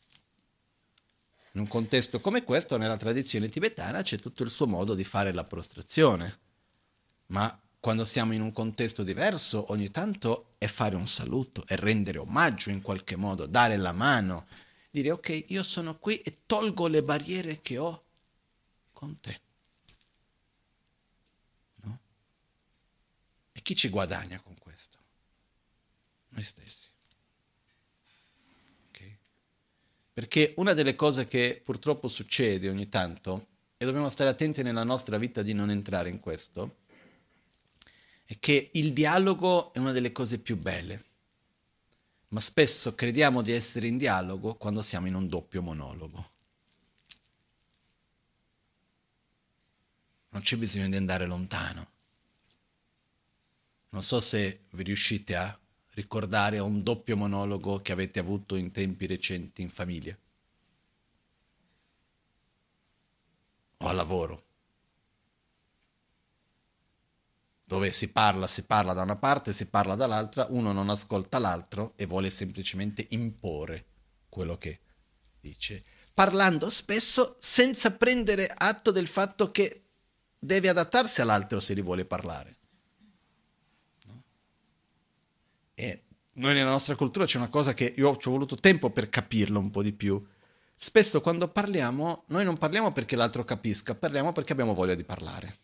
In un contesto come questo, nella tradizione tibetana, c'è tutto il suo modo di fare la prostrazione. Ma quando siamo in un contesto diverso, ogni tanto è fare un saluto, è rendere omaggio in qualche modo, dare la mano, dire ok, io sono qui e tolgo le barriere che ho con te. No? E chi ci guadagna con questo? Noi stessi. Okay? Perché una delle cose che purtroppo succede ogni tanto, e dobbiamo stare attenti nella nostra vita di non entrare in questo, è che il dialogo è una delle cose più belle ma spesso crediamo di essere in dialogo quando siamo in un doppio monologo. Non c'è bisogno di andare lontano. Non so se vi riuscite a ricordare un doppio monologo che avete avuto in tempi recenti in famiglia o al lavoro, dove si parla, si parla da una parte, si parla dall'altra, uno non ascolta l'altro e vuole semplicemente imporre quello che dice, parlando spesso senza prendere atto del fatto che deve adattarsi all'altro se li vuole parlare. E noi nella nostra cultura c'è una cosa che io ci ho voluto tempo per capirlo un po' di più. Spesso quando parliamo, noi non parliamo perché l'altro capisca, parliamo perché abbiamo voglia di parlare.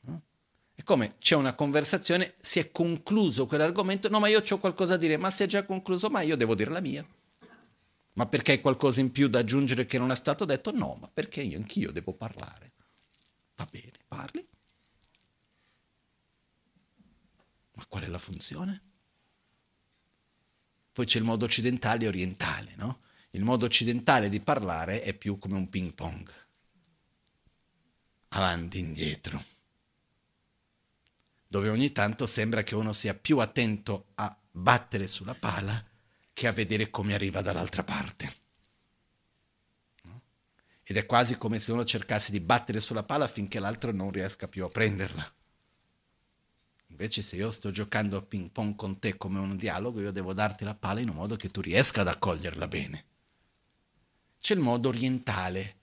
No? È come c'è una conversazione, si è concluso quell'argomento, no ma io ho qualcosa da dire, ma si è già concluso, ma io devo dire la mia. Ma perché hai qualcosa in più da aggiungere che non è stato detto? No, ma perché io anch'io devo parlare. Va bene, parli. Ma qual è la funzione? Poi c'è il modo occidentale e orientale, no? Il modo occidentale di parlare è più come un ping pong. Avanti, indietro. Dove ogni tanto sembra che uno sia più attento a battere sulla pala che a vedere come arriva dall'altra parte. Ed è quasi come se uno cercasse di battere sulla pala finché l'altro non riesca più a prenderla. Invece se io sto giocando a ping pong con te come un dialogo, io devo darti la palla in un modo che tu riesca ad accoglierla bene. C'è il modo orientale.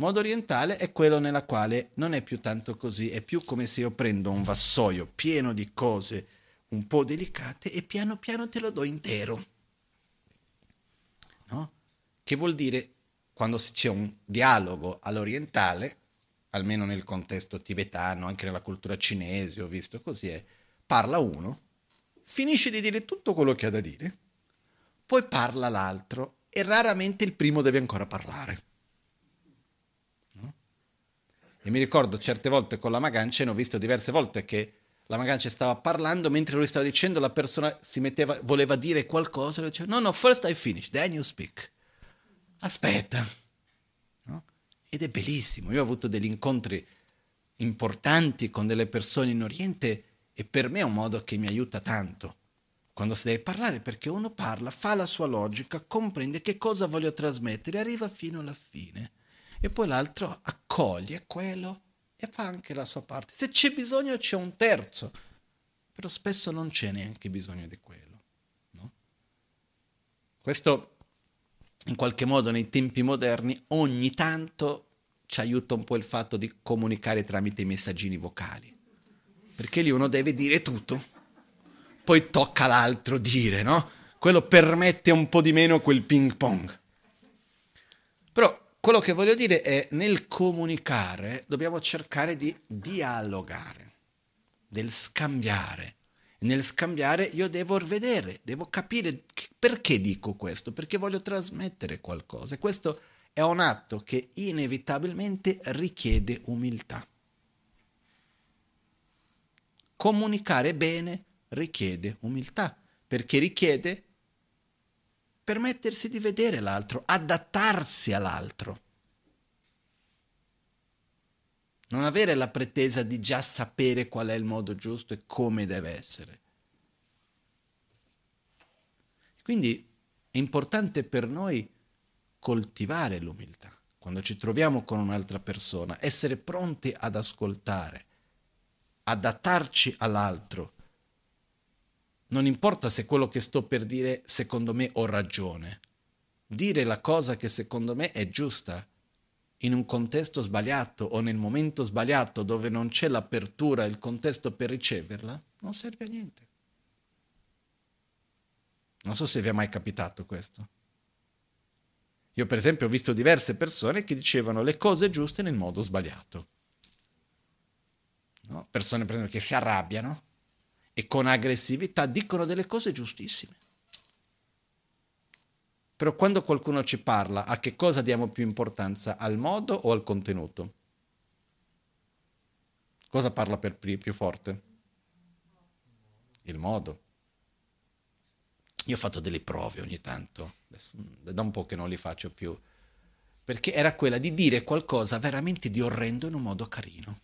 Modo orientale è quello nella quale non è più tanto così, è più come se io prendo un vassoio pieno di cose un po' delicate e piano piano te lo do intero. No? Che vuol dire quando c'è un dialogo all'orientale, almeno nel contesto tibetano, anche nella cultura cinese, ho visto così è, parla uno, finisce di dire tutto quello che ha da dire, poi parla l'altro e raramente il primo deve ancora parlare. No? Mi ricordo certe volte con la Magancia, ne ho visto diverse volte che la Magancia stava parlando, mentre lui stava dicendo, la persona si metteva, voleva dire qualcosa, e lui diceva, no, no, first I finish, then you speak. Aspetta ed è bellissimo. Io ho avuto degli incontri importanti con delle persone in Oriente e per me è un modo che mi aiuta tanto. Quando si deve parlare, perché uno parla, fa la sua logica, comprende che cosa voglio trasmettere, arriva fino alla fine. E poi l'altro accoglie quello e fa anche la sua parte. Se c'è bisogno c'è un terzo, però spesso non c'è neanche bisogno di quello. No? Questo in qualche modo nei tempi moderni ogni tanto ci aiuta un po' il fatto di comunicare tramite i messaggini vocali. Perché lì uno deve dire tutto, poi tocca l'altro dire, no? Quello permette un po' di meno quel ping pong. Quello che voglio dire è nel comunicare dobbiamo cercare di dialogare, del scambiare nel scambiare io devo vedere, devo capire perché dico questo, perché voglio trasmettere qualcosa. E questo è un atto che inevitabilmente richiede umiltà. Comunicare bene richiede umiltà, perché richiede permettersi di vedere l'altro, adattarsi all'altro. non avere la pretesa di già sapere qual è il modo giusto e come deve essere. Quindi è importante per noi coltivare l'umiltà. Quando ci troviamo con un'altra persona, essere pronti ad ascoltare, adattarci all'altro. Non importa se quello che sto per dire secondo me ho ragione. Dire la cosa che secondo me è giusta in un contesto sbagliato o nel momento sbagliato dove non c'è l'apertura, il contesto per riceverla, non serve a niente. Non so se vi è mai capitato questo. Io per esempio ho visto diverse persone che dicevano le cose giuste nel modo sbagliato. No? Persone per esempio che si arrabbiano e con aggressività dicono delle cose giustissime. Però quando qualcuno ci parla, a che cosa diamo più importanza? Al modo o al contenuto? Cosa parla per più forte? Il modo. Io ho fatto delle prove ogni tanto, adesso da un po' che non li faccio più, perché era quella di dire qualcosa veramente di orrendo in un modo carino.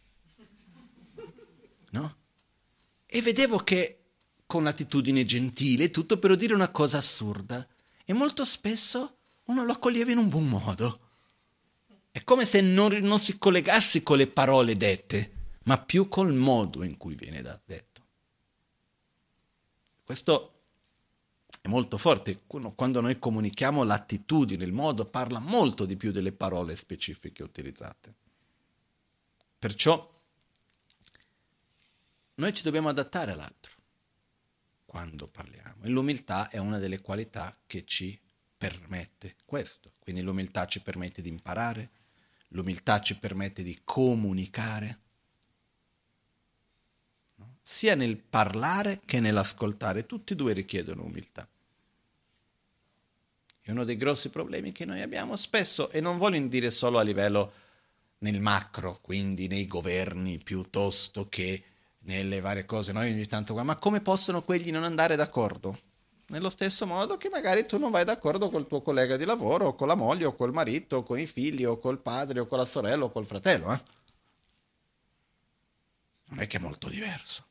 no? E vedevo che con attitudine gentile, tutto per dire una cosa assurda. E molto spesso uno lo accoglieva in un buon modo. È come se non, non si collegasse con le parole dette, ma più col modo in cui viene detto. Questo è molto forte. Quando noi comunichiamo l'attitudine, il modo, parla molto di più delle parole specifiche utilizzate. Perciò noi ci dobbiamo adattare all'altro quando parliamo. E l'umiltà è una delle qualità che ci permette questo. Quindi l'umiltà ci permette di imparare, l'umiltà ci permette di comunicare, no? sia nel parlare che nell'ascoltare, tutti e due richiedono umiltà. È uno dei grossi problemi che noi abbiamo spesso, e non voglio dire solo a livello nel macro, quindi nei governi piuttosto che nelle varie cose, noi ogni tanto ma come possono quelli non andare d'accordo? Nello stesso modo che magari tu non vai d'accordo col tuo collega di lavoro, o con la moglie, o col marito, o con i figli, o col padre, o con la sorella, o col fratello, eh? Non è che è molto diverso.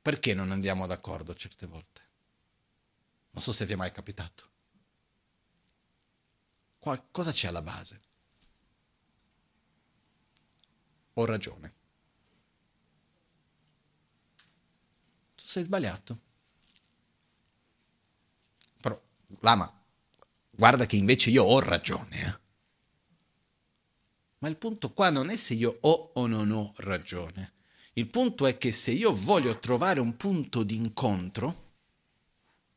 Perché non andiamo d'accordo certe volte? Non so se vi è mai capitato. Qua, cosa c'è alla base? Ho ragione. Sei sbagliato. Però, Lama, guarda che invece io ho ragione. Eh? Ma il punto qua non è se io ho o non ho ragione. Il punto è che se io voglio trovare un punto d'incontro,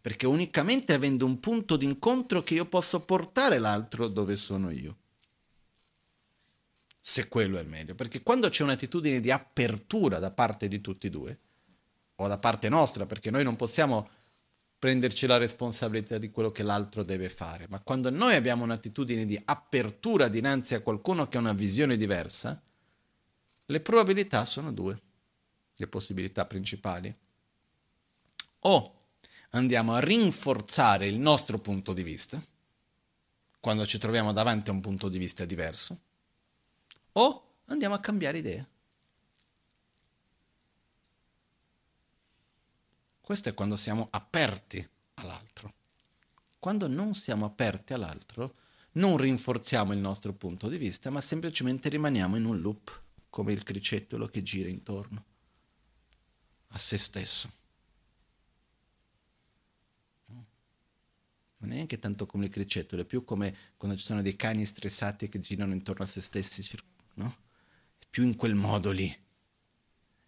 perché unicamente avendo un punto d'incontro che io posso portare l'altro dove sono io. Se quello è il meglio, perché quando c'è un'attitudine di apertura da parte di tutti e due, o da parte nostra, perché noi non possiamo prenderci la responsabilità di quello che l'altro deve fare, ma quando noi abbiamo un'attitudine di apertura dinanzi a qualcuno che ha una visione diversa, le probabilità sono due, le possibilità principali. O andiamo a rinforzare il nostro punto di vista, quando ci troviamo davanti a un punto di vista diverso, o andiamo a cambiare idea. Questo è quando siamo aperti all'altro. Quando non siamo aperti all'altro, non rinforziamo il nostro punto di vista, ma semplicemente rimaniamo in un loop, come il cricettolo che gira intorno a se stesso. Non è neanche tanto come il cricettolo, è più come quando ci sono dei cani stressati che girano intorno a se stessi, no? È più in quel modo lì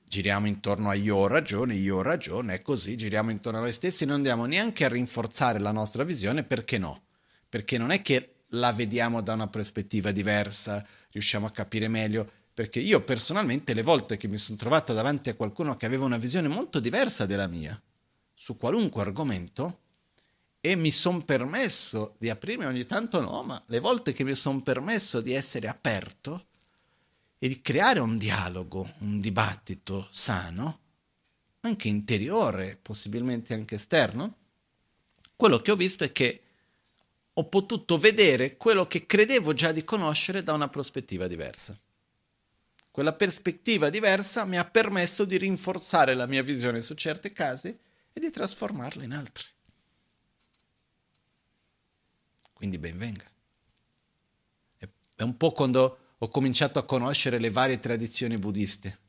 giriamo intorno a io ho ragione, io ho ragione, è così, giriamo intorno a noi stessi, non andiamo neanche a rinforzare la nostra visione, perché no? Perché non è che la vediamo da una prospettiva diversa, riusciamo a capire meglio, perché io personalmente le volte che mi sono trovato davanti a qualcuno che aveva una visione molto diversa della mia, su qualunque argomento, e mi sono permesso di aprirmi ogni tanto no, ma le volte che mi sono permesso di essere aperto, e di creare un dialogo, un dibattito sano, anche interiore, possibilmente anche esterno, quello che ho visto è che ho potuto vedere quello che credevo già di conoscere da una prospettiva diversa. Quella prospettiva diversa mi ha permesso di rinforzare la mia visione su certi casi e di trasformarla in altri. Quindi ben venga. È un po' quando ho cominciato a conoscere le varie tradizioni buddiste.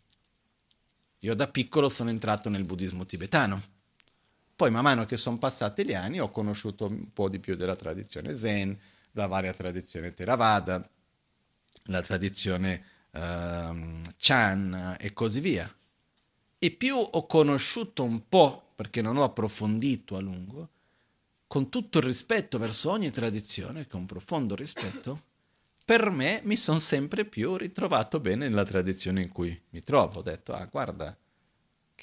Io da piccolo sono entrato nel buddismo tibetano. Poi man mano che sono passati gli anni ho conosciuto un po' di più della tradizione Zen, la varia tradizione Theravada, la tradizione uh, Chan e così via. E più ho conosciuto un po', perché non ho approfondito a lungo, con tutto il rispetto verso ogni tradizione, con profondo rispetto, per me mi sono sempre più ritrovato bene nella tradizione in cui mi trovo. Ho detto, ah guarda,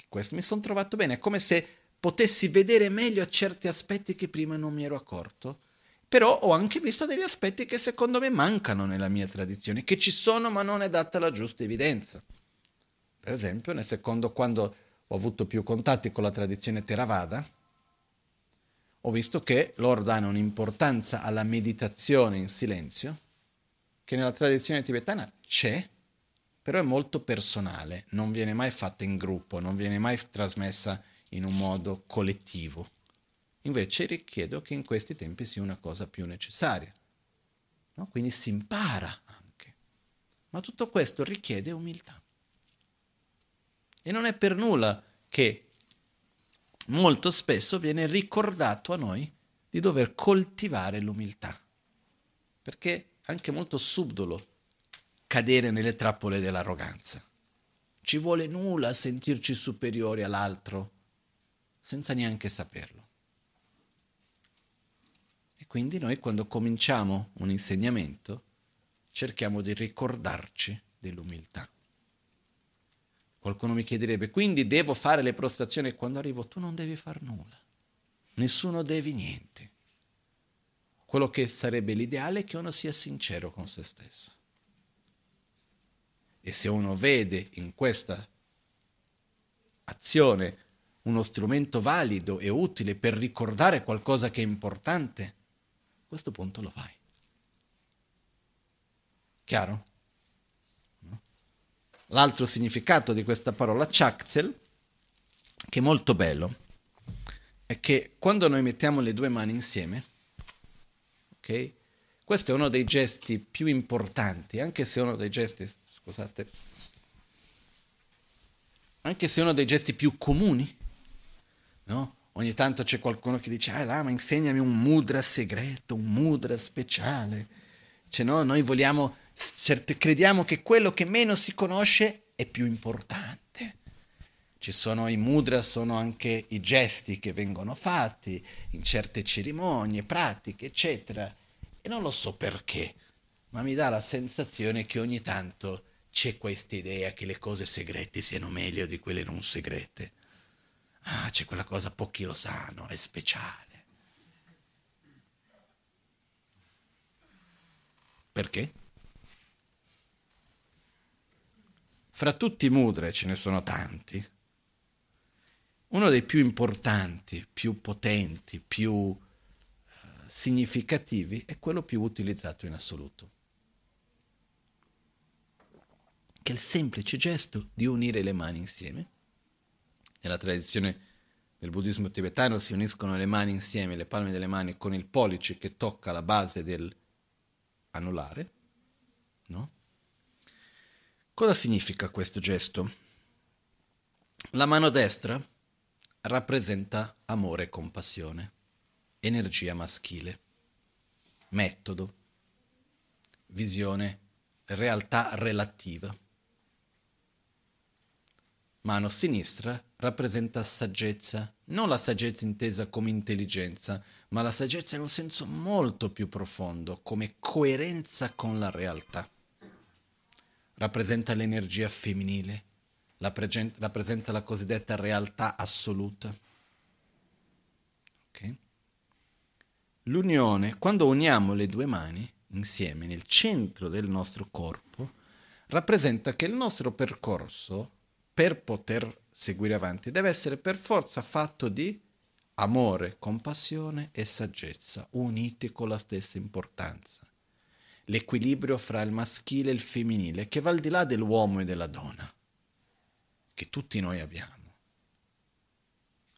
questo mi sono trovato bene, è come se potessi vedere meglio certi aspetti che prima non mi ero accorto. Però ho anche visto degli aspetti che secondo me mancano nella mia tradizione, che ci sono ma non è data la giusta evidenza. Per esempio, nel secondo, quando ho avuto più contatti con la tradizione Theravada, ho visto che loro danno un'importanza alla meditazione in silenzio che nella tradizione tibetana c'è, però è molto personale, non viene mai fatta in gruppo, non viene mai trasmessa in un modo collettivo. Invece richiedo che in questi tempi sia una cosa più necessaria. No? Quindi si impara anche. Ma tutto questo richiede umiltà. E non è per nulla che molto spesso viene ricordato a noi di dover coltivare l'umiltà, perché anche molto subdolo cadere nelle trappole dell'arroganza. Ci vuole nulla a sentirci superiori all'altro, senza neanche saperlo. E quindi noi quando cominciamo un insegnamento cerchiamo di ricordarci dell'umiltà. Qualcuno mi chiederebbe, quindi devo fare le prostrazioni e quando arrivo tu non devi fare nulla. Nessuno devi niente. Quello che sarebbe l'ideale è che uno sia sincero con se stesso. E se uno vede in questa azione uno strumento valido e utile per ricordare qualcosa che è importante, a questo punto lo fai. Chiaro? l'altro significato di questa parola chakzel, che è molto bello, è che quando noi mettiamo le due mani insieme, ok? Questo è uno dei gesti più importanti, anche se uno dei gesti, scusate, anche se uno dei gesti più comuni, no? Ogni tanto c'è qualcuno che dice, ah Lama, insegnami un mudra segreto, un mudra speciale. Cioè, no, noi vogliamo certe, crediamo che quello che meno si conosce è più importante. Ci sono i mudra, sono anche i gesti che vengono fatti in certe cerimonie, pratiche, eccetera. E non lo so perché, ma mi dà la sensazione che ogni tanto c'è questa idea che le cose segrete siano meglio di quelle non segrete. Ah, c'è quella cosa pochi lo sanno, è speciale. Perché? Fra tutti i mudra, ce ne sono tanti, uno dei più importanti, più potenti, più uh, significativi è quello più utilizzato in assoluto, che è il semplice gesto di unire le mani insieme. Nella tradizione del buddismo tibetano si uniscono le mani insieme, le palme delle mani, con il pollice che tocca la base del anulare, no? Cosa significa questo gesto? La mano destra rappresenta amore e compassione, energia maschile, metodo, visione, realtà relativa. Mano sinistra rappresenta saggezza, non la saggezza intesa come intelligenza, ma la saggezza in un senso molto più profondo, come coerenza con la realtà rappresenta l'energia femminile, rappresenta la cosiddetta realtà assoluta. Okay? L'unione, quando uniamo le due mani insieme nel centro del nostro corpo, rappresenta che il nostro percorso, per poter seguire avanti, deve essere per forza fatto di amore, compassione e saggezza, uniti con la stessa importanza l'equilibrio fra il maschile e il femminile, che va al di là dell'uomo e della donna, che tutti noi abbiamo.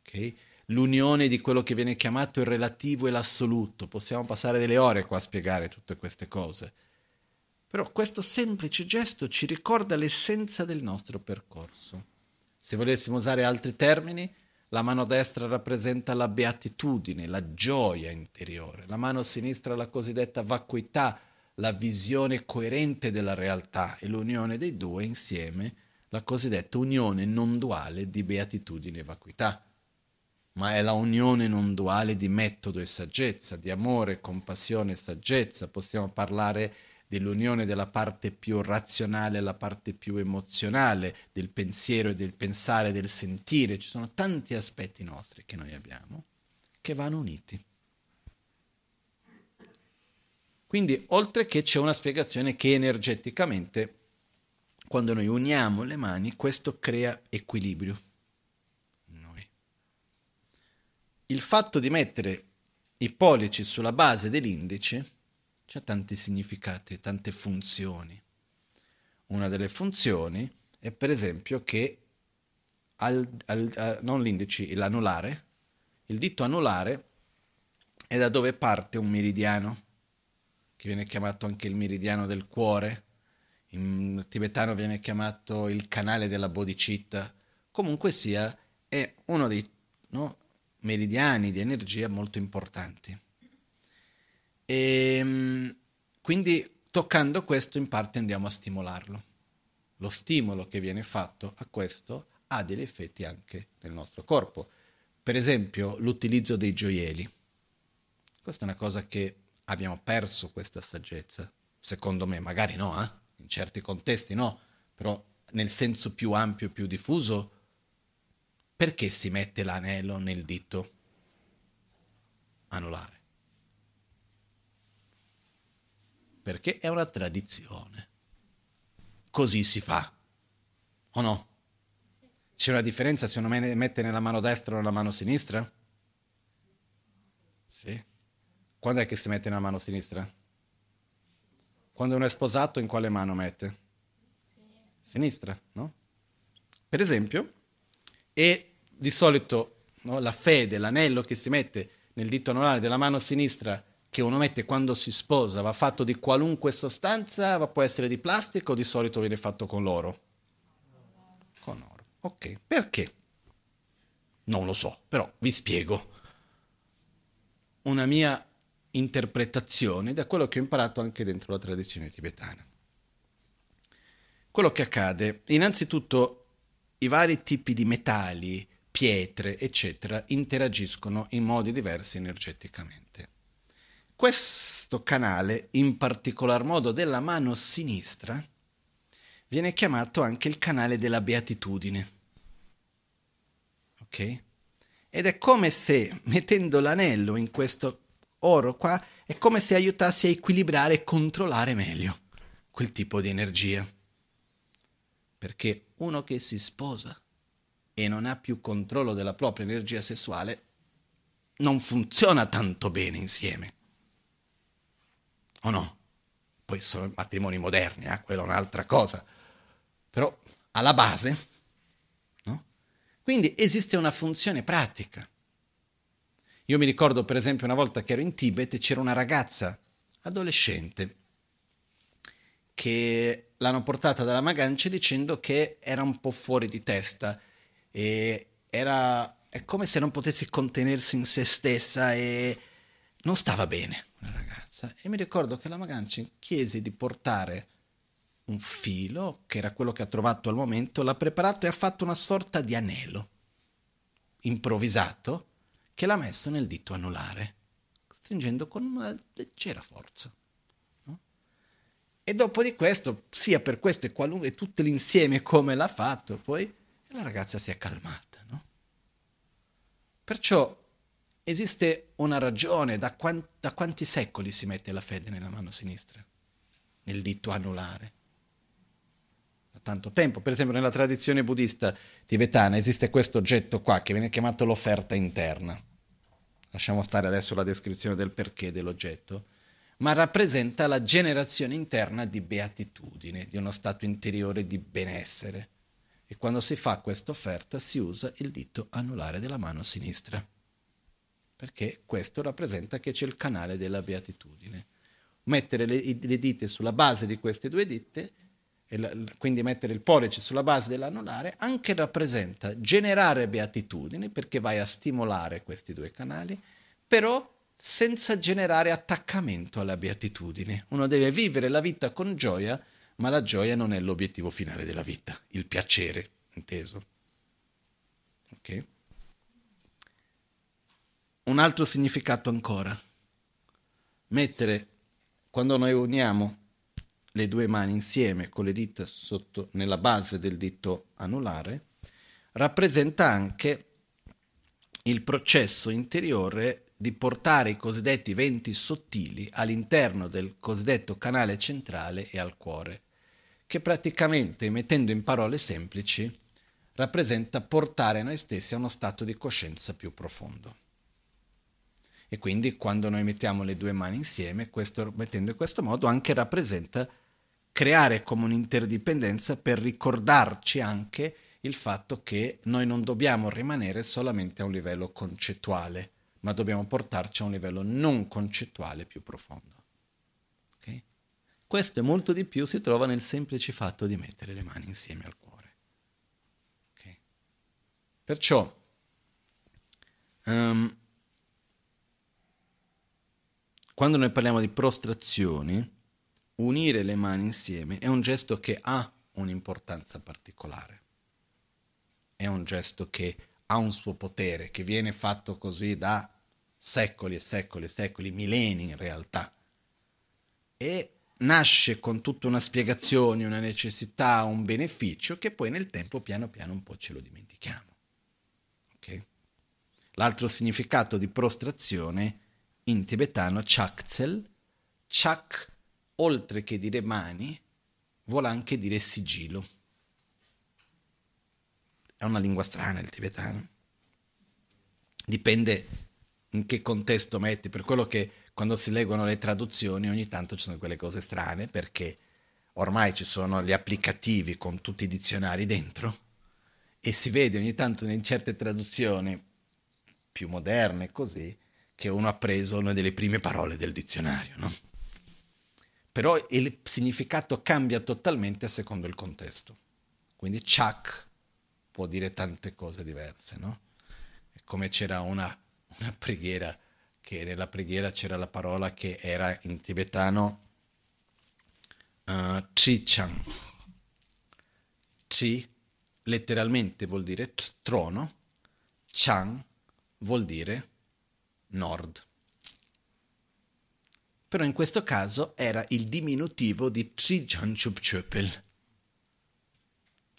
Okay? L'unione di quello che viene chiamato il relativo e l'assoluto. Possiamo passare delle ore qua a spiegare tutte queste cose. Però questo semplice gesto ci ricorda l'essenza del nostro percorso. Se volessimo usare altri termini, la mano destra rappresenta la beatitudine, la gioia interiore, la mano sinistra la cosiddetta vacuità, la visione coerente della realtà e l'unione dei due insieme, la cosiddetta unione non duale di beatitudine e vacuità. Ma è la unione non duale di metodo e saggezza, di amore, compassione e saggezza. Possiamo parlare dell'unione della parte più razionale alla parte più emozionale, del pensiero e del pensare, del sentire. Ci sono tanti aspetti nostri che noi abbiamo che vanno uniti. Quindi, oltre che c'è una spiegazione che energeticamente, quando noi uniamo le mani, questo crea equilibrio in noi. Il fatto di mettere i pollici sulla base dell'indice ha tanti significati, tante funzioni. Una delle funzioni è per esempio che al, al, non l'indice, l'anulare, il dito anulare è da dove parte un meridiano, che viene chiamato anche il meridiano del cuore, in tibetano viene chiamato il canale della bodhicitta, comunque sia, è uno dei no, meridiani di energia molto importanti. E ehm, quindi toccando questo in parte andiamo a stimolarlo. Lo stimolo che viene fatto a questo ha degli effetti anche nel nostro corpo. Per esempio l'utilizzo dei gioielli. Questa è una cosa che abbiamo perso questa saggezza. Secondo me, magari no, eh? In certi contesti no, però nel senso più ampio, più diffuso, perché si mette l'anello nel dito anulare? Perché è una tradizione. Così si fa. O no? C'è una differenza se uno mette nella mano destra o nella mano sinistra? Sì. Quando è che si mette nella mano sinistra? Quando uno è sposato, in quale mano mette? Sinistra, no? Per esempio, e di solito no, la fede, l'anello che si mette nel dito anulare della mano sinistra che uno mette quando si sposa va fatto di qualunque sostanza, può essere di plastica o di solito viene fatto con l'oro? Con oro. Ok, perché? Non lo so, però vi spiego. Una mia interpretazione da quello che ho imparato anche dentro la tradizione tibetana. Quello che accade, innanzitutto i vari tipi di metalli, pietre, eccetera, interagiscono in modi diversi energeticamente. Questo canale, in particolar modo della mano sinistra, viene chiamato anche il canale della beatitudine. Ok? Ed è come se mettendo l'anello in questo oro qua è come se aiutasse a equilibrare e controllare meglio quel tipo di energia. Perché uno che si sposa e non ha più controllo della propria energia sessuale non funziona tanto bene insieme. O no? Poi sono matrimoni moderni, eh? quella è un'altra cosa. Però alla base, no? Quindi esiste una funzione pratica. Io mi ricordo per esempio una volta che ero in Tibet e c'era una ragazza adolescente che l'hanno portata dalla Magancia dicendo che era un po' fuori di testa e era è come se non potesse contenersi in se stessa e non stava bene una ragazza. E mi ricordo che la Magancia chiese di portare un filo che era quello che ha trovato al momento l'ha preparato e ha fatto una sorta di anello improvvisato che l'ha messo nel dito anulare, stringendo con una leggera forza. No? E dopo di questo, sia per questo e qualunque, tutto l'insieme come l'ha fatto, poi la ragazza si è calmata. No? Perciò esiste una ragione da, quant- da quanti secoli si mette la fede nella mano sinistra, nel dito anulare tanto tempo. Per esempio nella tradizione buddista tibetana esiste questo oggetto qua che viene chiamato l'offerta interna lasciamo stare adesso la descrizione del perché dell'oggetto, ma rappresenta la generazione interna di beatitudine, di uno stato interiore di benessere. E quando si fa questa offerta si usa il dito anulare della mano sinistra, perché questo rappresenta che c'è il canale della beatitudine. Mettere le, le dita sulla base di queste due dita quindi mettere il pollice sulla base dell'anulare, anche rappresenta generare beatitudine perché vai a stimolare questi due canali, però senza generare attaccamento alla beatitudine. Uno deve vivere la vita con gioia, ma la gioia non è l'obiettivo finale della vita, il piacere, inteso. Ok? Un altro significato ancora. Mettere, quando noi uniamo le due mani insieme con le dita sotto, nella base del dito anulare, rappresenta anche il processo interiore di portare i cosiddetti venti sottili all'interno del cosiddetto canale centrale e al cuore, che praticamente, mettendo in parole semplici, rappresenta portare noi stessi a uno stato di coscienza più profondo. E quindi quando noi mettiamo le due mani insieme, questo, mettendo in questo modo, anche rappresenta creare come un'interdipendenza per ricordarci anche il fatto che noi non dobbiamo rimanere solamente a un livello concettuale, ma dobbiamo portarci a un livello non concettuale più profondo. Okay? Questo e molto di più si trova nel semplice fatto di mettere le mani insieme al cuore. Okay? Perciò, um, quando noi parliamo di prostrazioni, unire le mani insieme è un gesto che ha un'importanza particolare. È un gesto che ha un suo potere, che viene fatto così da secoli e secoli e secoli, millenni in realtà. E nasce con tutta una spiegazione, una necessità, un beneficio che poi nel tempo piano piano un po' ce lo dimentichiamo. Okay? L'altro significato di prostrazione in tibetano chakzel, chak, oltre che dire mani, vuole anche dire sigillo. È una lingua strana il tibetano. Dipende in che contesto metti, per quello che quando si leggono le traduzioni ogni tanto ci sono quelle cose strane, perché ormai ci sono gli applicativi con tutti i dizionari dentro e si vede ogni tanto in certe traduzioni più moderne così, che uno ha preso una delle prime parole del dizionario, no? Però il significato cambia totalmente secondo il contesto. Quindi chak può dire tante cose diverse, no? È come c'era una, una preghiera, che nella preghiera c'era la parola che era in tibetano uh, Chichang. Chi letteralmente vuol dire trono, Chang vuol dire nord. Però in questo caso era il diminutivo di Trijanchupchöpel.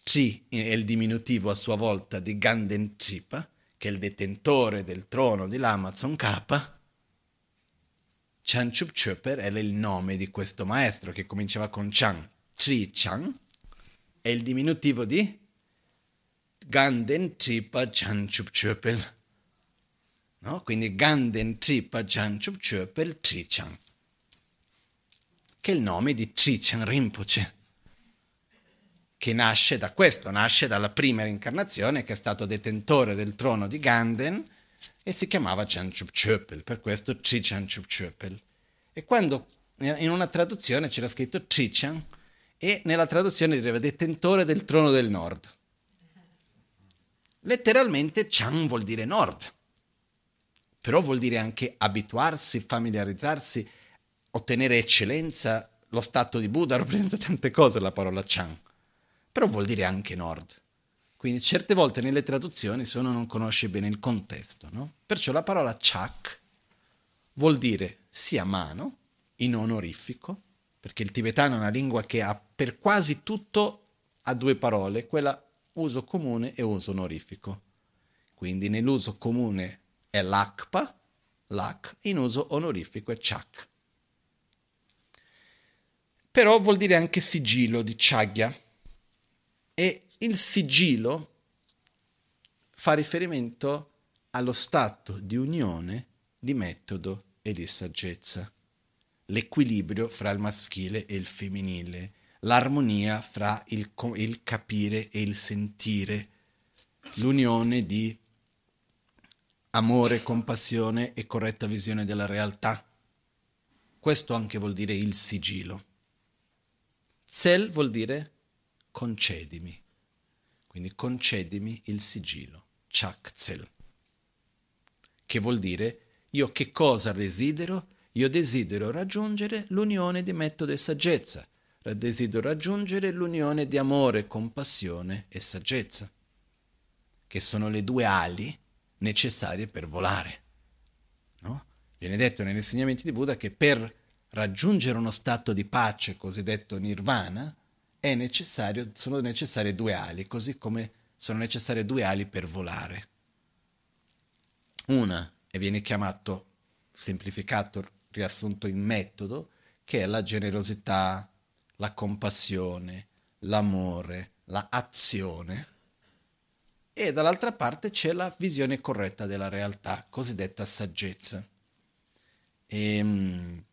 Tri è il diminutivo a sua volta di Ganden Chipa, che è il detentore del trono di Lamazon Kappa. Chanchupchöper era il nome di questo maestro che cominciava con Chan. Tri Chan è il diminutivo di Ganden Chipa Chanchupchöpel No? Quindi Ganden Tripa Janchup Chöpel Trichan, che è il nome di Trichan Rinpoche, che nasce da questo, nasce dalla prima reincarnazione che è stato detentore del trono di Ganden e si chiamava Janchup Chöpel, per questo Chup Chöpel. E quando in una traduzione c'era scritto Trichan e nella traduzione diceva detentore del trono del nord. Letteralmente Chan vuol dire nord però vuol dire anche abituarsi, familiarizzarsi, ottenere eccellenza. Lo stato di Buddha [laughs] rappresenta tante cose la parola Chan, però vuol dire anche nord. Quindi certe volte nelle traduzioni se uno non conosce bene il contesto, no? Perciò la parola chak vuol dire sia mano, in onorifico, perché il tibetano è una lingua che ha per quasi tutto ha due parole, quella uso comune e uso onorifico. Quindi nell'uso comune è l'akpa, l'ak, in uso onorifico è chak. Però vuol dire anche sigillo di chagya e il sigillo fa riferimento allo stato di unione di metodo e di saggezza, l'equilibrio fra il maschile e il femminile, l'armonia fra il, il capire e il sentire, l'unione di amore, compassione e corretta visione della realtà. Questo anche vuol dire il sigillo. Zel vuol dire concedimi. Quindi concedimi il sigillo. Chak zel. Che vuol dire io che cosa desidero? Io desidero raggiungere l'unione di metodo e saggezza. Desidero raggiungere l'unione di amore, compassione e saggezza, che sono le due ali necessarie per volare. No? Viene detto negli insegnamenti di Buddha che per raggiungere uno stato di pace cosiddetto nirvana sono necessarie due ali, così come sono necessarie due ali per volare. Una, e viene chiamato, semplificato, riassunto in metodo, che è la generosità, la compassione, l'amore, la azione e dall'altra parte c'è la visione corretta della realtà, cosiddetta saggezza. E, ehm,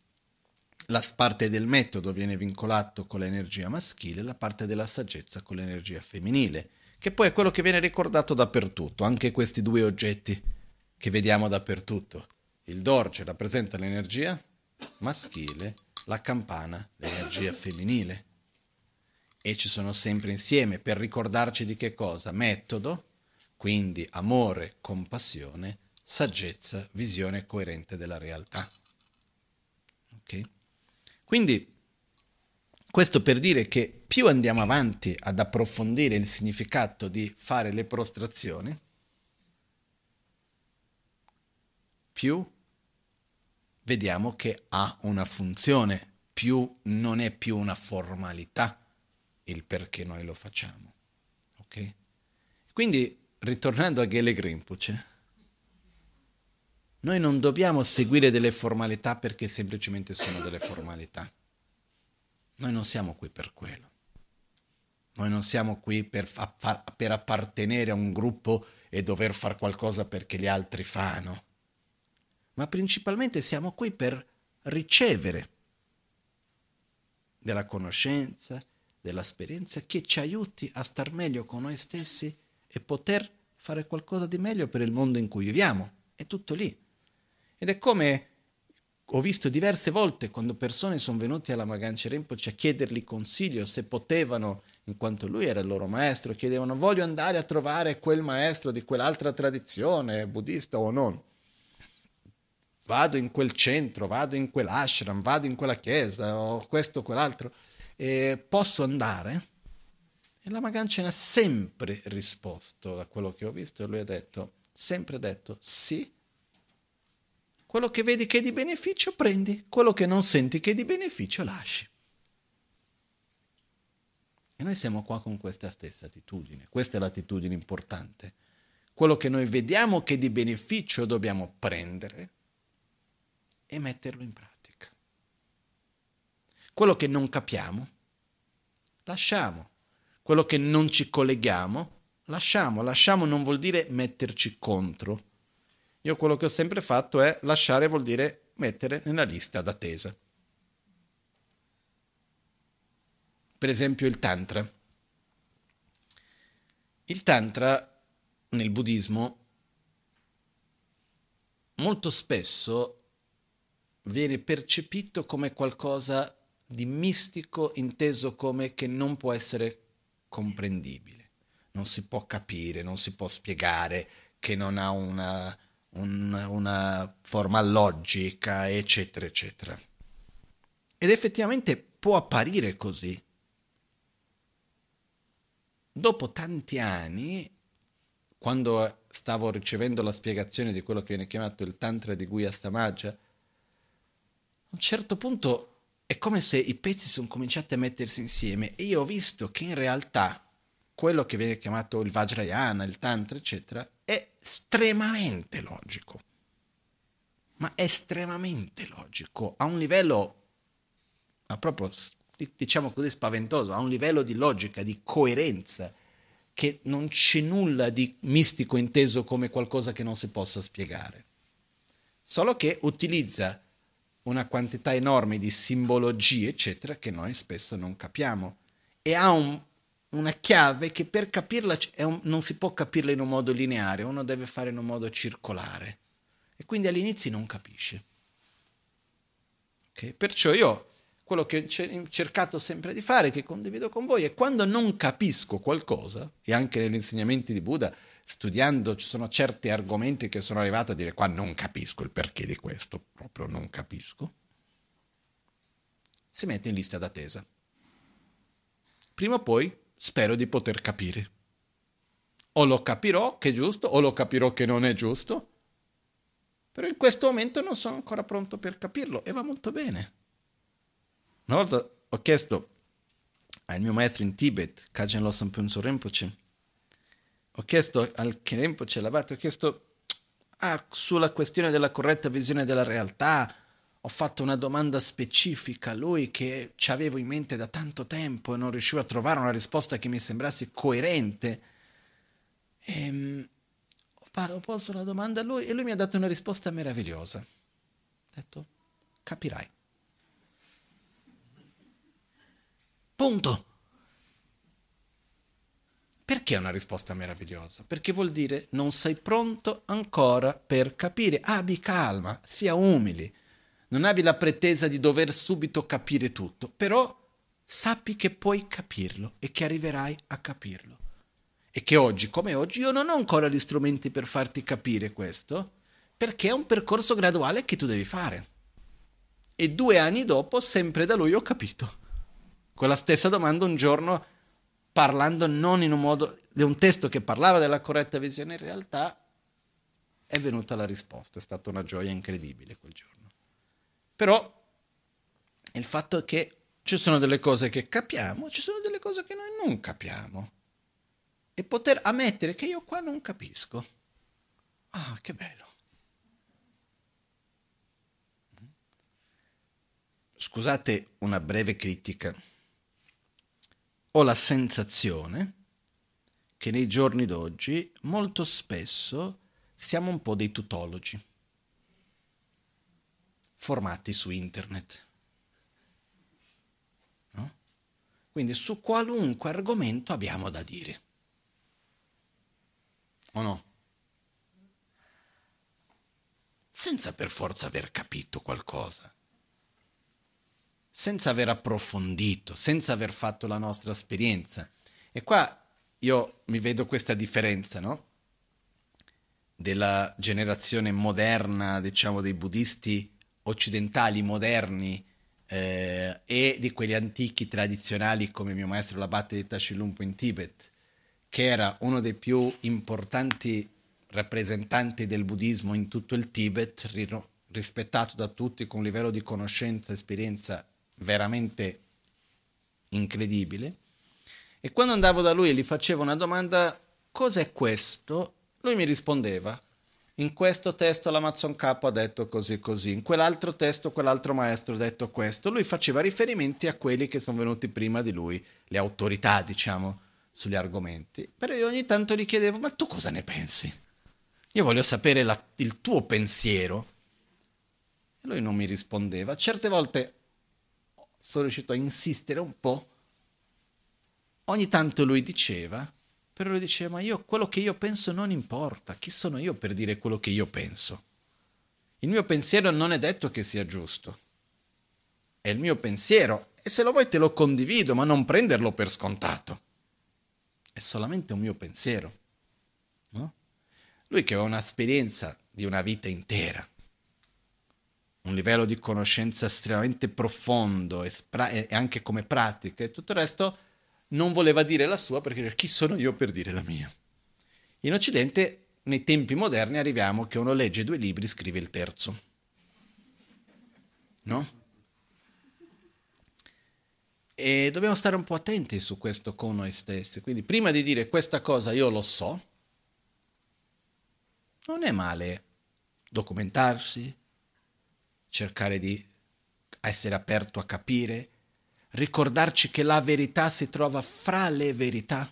la parte del metodo viene vincolato con l'energia maschile, la parte della saggezza con l'energia femminile, che poi è quello che viene ricordato dappertutto, anche questi due oggetti che vediamo dappertutto. Il dorce rappresenta l'energia maschile, la campana l'energia femminile. E ci sono sempre insieme per ricordarci di che cosa? Metodo, quindi amore, compassione, saggezza, visione coerente della realtà. Quindi questo per dire che più andiamo avanti ad approfondire il significato di fare le prostrazioni, più vediamo che ha una funzione, più non è più una formalità il perché noi lo facciamo. Ok? Quindi, ritornando a Gele Grimpuce, noi non dobbiamo seguire delle formalità perché semplicemente sono delle formalità. Noi non siamo qui per quello. Noi non siamo qui per, fa- per appartenere a un gruppo e dover fare qualcosa perché gli altri fanno ma principalmente siamo qui per ricevere della conoscenza, dell'esperienza che ci aiuti a star meglio con noi stessi e poter fare qualcosa di meglio per il mondo in cui viviamo. È tutto lì. Ed è come ho visto diverse volte quando persone sono venute alla Magancia Rinpoche a chiedergli consiglio se potevano, in quanto lui era il loro maestro, chiedevano voglio andare a trovare quel maestro di quell'altra tradizione, buddista o non vado in quel centro, vado in quell'ashram, vado in quella chiesa o questo o quell'altro, e posso andare? E la Magancina ha sempre risposto a quello che ho visto e lui ha detto, sempre detto sì. Quello che vedi che è di beneficio prendi, quello che non senti che è di beneficio lasci. E noi siamo qua con questa stessa attitudine, questa è l'attitudine importante. Quello che noi vediamo che è di beneficio dobbiamo prendere e metterlo in pratica. Quello che non capiamo, lasciamo. Quello che non ci colleghiamo, lasciamo. Lasciamo non vuol dire metterci contro. Io quello che ho sempre fatto è lasciare vuol dire mettere nella lista d'attesa. Per esempio il Tantra. Il Tantra nel buddismo molto spesso viene percepito come qualcosa di mistico inteso come che non può essere comprendibile, non si può capire, non si può spiegare, che non ha una, una, una forma logica, eccetera, eccetera. Ed effettivamente può apparire così. Dopo tanti anni, quando stavo ricevendo la spiegazione di quello che viene chiamato il Tantra di Guya Samaja, a un certo punto è come se i pezzi sono cominciati a mettersi insieme e io ho visto che in realtà quello che viene chiamato il Vajrayana, il Tantra, eccetera, è estremamente logico. Ma estremamente logico, a un livello, ma proprio, diciamo così, spaventoso, a un livello di logica, di coerenza, che non c'è nulla di mistico inteso come qualcosa che non si possa spiegare. Solo che utilizza una quantità enorme di simbologie, eccetera, che noi spesso non capiamo. E ha un, una chiave che per capirla un, non si può capirla in un modo lineare, uno deve fare in un modo circolare. E quindi all'inizio non capisce. Okay? Perciò io quello che ho cercato sempre di fare, che condivido con voi, è quando non capisco qualcosa, e anche negli insegnamenti di Buddha, studiando ci sono certi argomenti che sono arrivato a dire qua non capisco il perché di questo, proprio non capisco, si mette in lista d'attesa. Prima o poi spero di poter capire. O lo capirò che è giusto, o lo capirò che non è giusto, però in questo momento non sono ancora pronto per capirlo e va molto bene. Una volta ho chiesto al mio maestro in Tibet, Kajen Losam Punso Rinpoche, ho chiesto al Rinpoche Labate, ho chiesto ah, sulla questione della corretta visione della realtà, ho fatto una domanda specifica a lui che ci avevo in mente da tanto tempo e non riuscivo a trovare una risposta che mi sembrasse coerente. E, ehm, ho posto la domanda a lui e lui mi ha dato una risposta meravigliosa. Ha detto, capirai. punto. Perché è una risposta meravigliosa? Perché vuol dire non sei pronto ancora per capire. Abbi calma, sia umili. Non abbi la pretesa di dover subito capire tutto, però sappi che puoi capirlo e che arriverai a capirlo. E che oggi, come oggi, io non ho ancora gli strumenti per farti capire questo, perché è un percorso graduale che tu devi fare. E due anni dopo, sempre da lui ho capito. Con la stessa domanda un giorno parlando non in un modo di un testo che parlava della corretta visione, in realtà è venuta la risposta, è stata una gioia incredibile quel giorno. Però il fatto è che ci sono delle cose che capiamo, ci sono delle cose che noi non capiamo. E poter ammettere che io qua non capisco. Ah, che bello. Scusate una breve critica ho la sensazione che nei giorni d'oggi molto spesso siamo un po' dei tutologi, formati su internet. No? Quindi su qualunque argomento abbiamo da dire. O no? Senza per forza aver capito qualcosa senza aver approfondito, senza aver fatto la nostra esperienza. E qua io mi vedo questa differenza, no? Della generazione moderna, diciamo, dei buddisti occidentali moderni eh, e di quelli antichi tradizionali come mio maestro l'abate di Tashilumpo in Tibet, che era uno dei più importanti rappresentanti del buddismo in tutto il Tibet, rispettato da tutti con un livello di conoscenza e esperienza veramente incredibile. E quando andavo da lui e gli facevo una domanda, cos'è questo? Lui mi rispondeva, in questo testo l'Amazon Capo ha detto così così, in quell'altro testo quell'altro maestro ha detto questo. Lui faceva riferimenti a quelli che sono venuti prima di lui, le autorità, diciamo, sugli argomenti. Però io ogni tanto gli chiedevo, ma tu cosa ne pensi? Io voglio sapere la, il tuo pensiero. E lui non mi rispondeva. Certe volte sono riuscito a insistere un po'. Ogni tanto lui diceva, però lui diceva, ma io quello che io penso non importa, chi sono io per dire quello che io penso? Il mio pensiero non è detto che sia giusto, è il mio pensiero e se lo vuoi te lo condivido, ma non prenderlo per scontato. È solamente un mio pensiero. No? Lui che aveva un'esperienza di una vita intera, un livello di conoscenza estremamente profondo e anche come pratica e tutto il resto, non voleva dire la sua perché chi sono io per dire la mia? In Occidente, nei tempi moderni, arriviamo che uno legge due libri e scrive il terzo. No? E dobbiamo stare un po' attenti su questo con noi stessi. Quindi prima di dire questa cosa io lo so, non è male documentarsi, cercare di essere aperto a capire, ricordarci che la verità si trova fra le verità,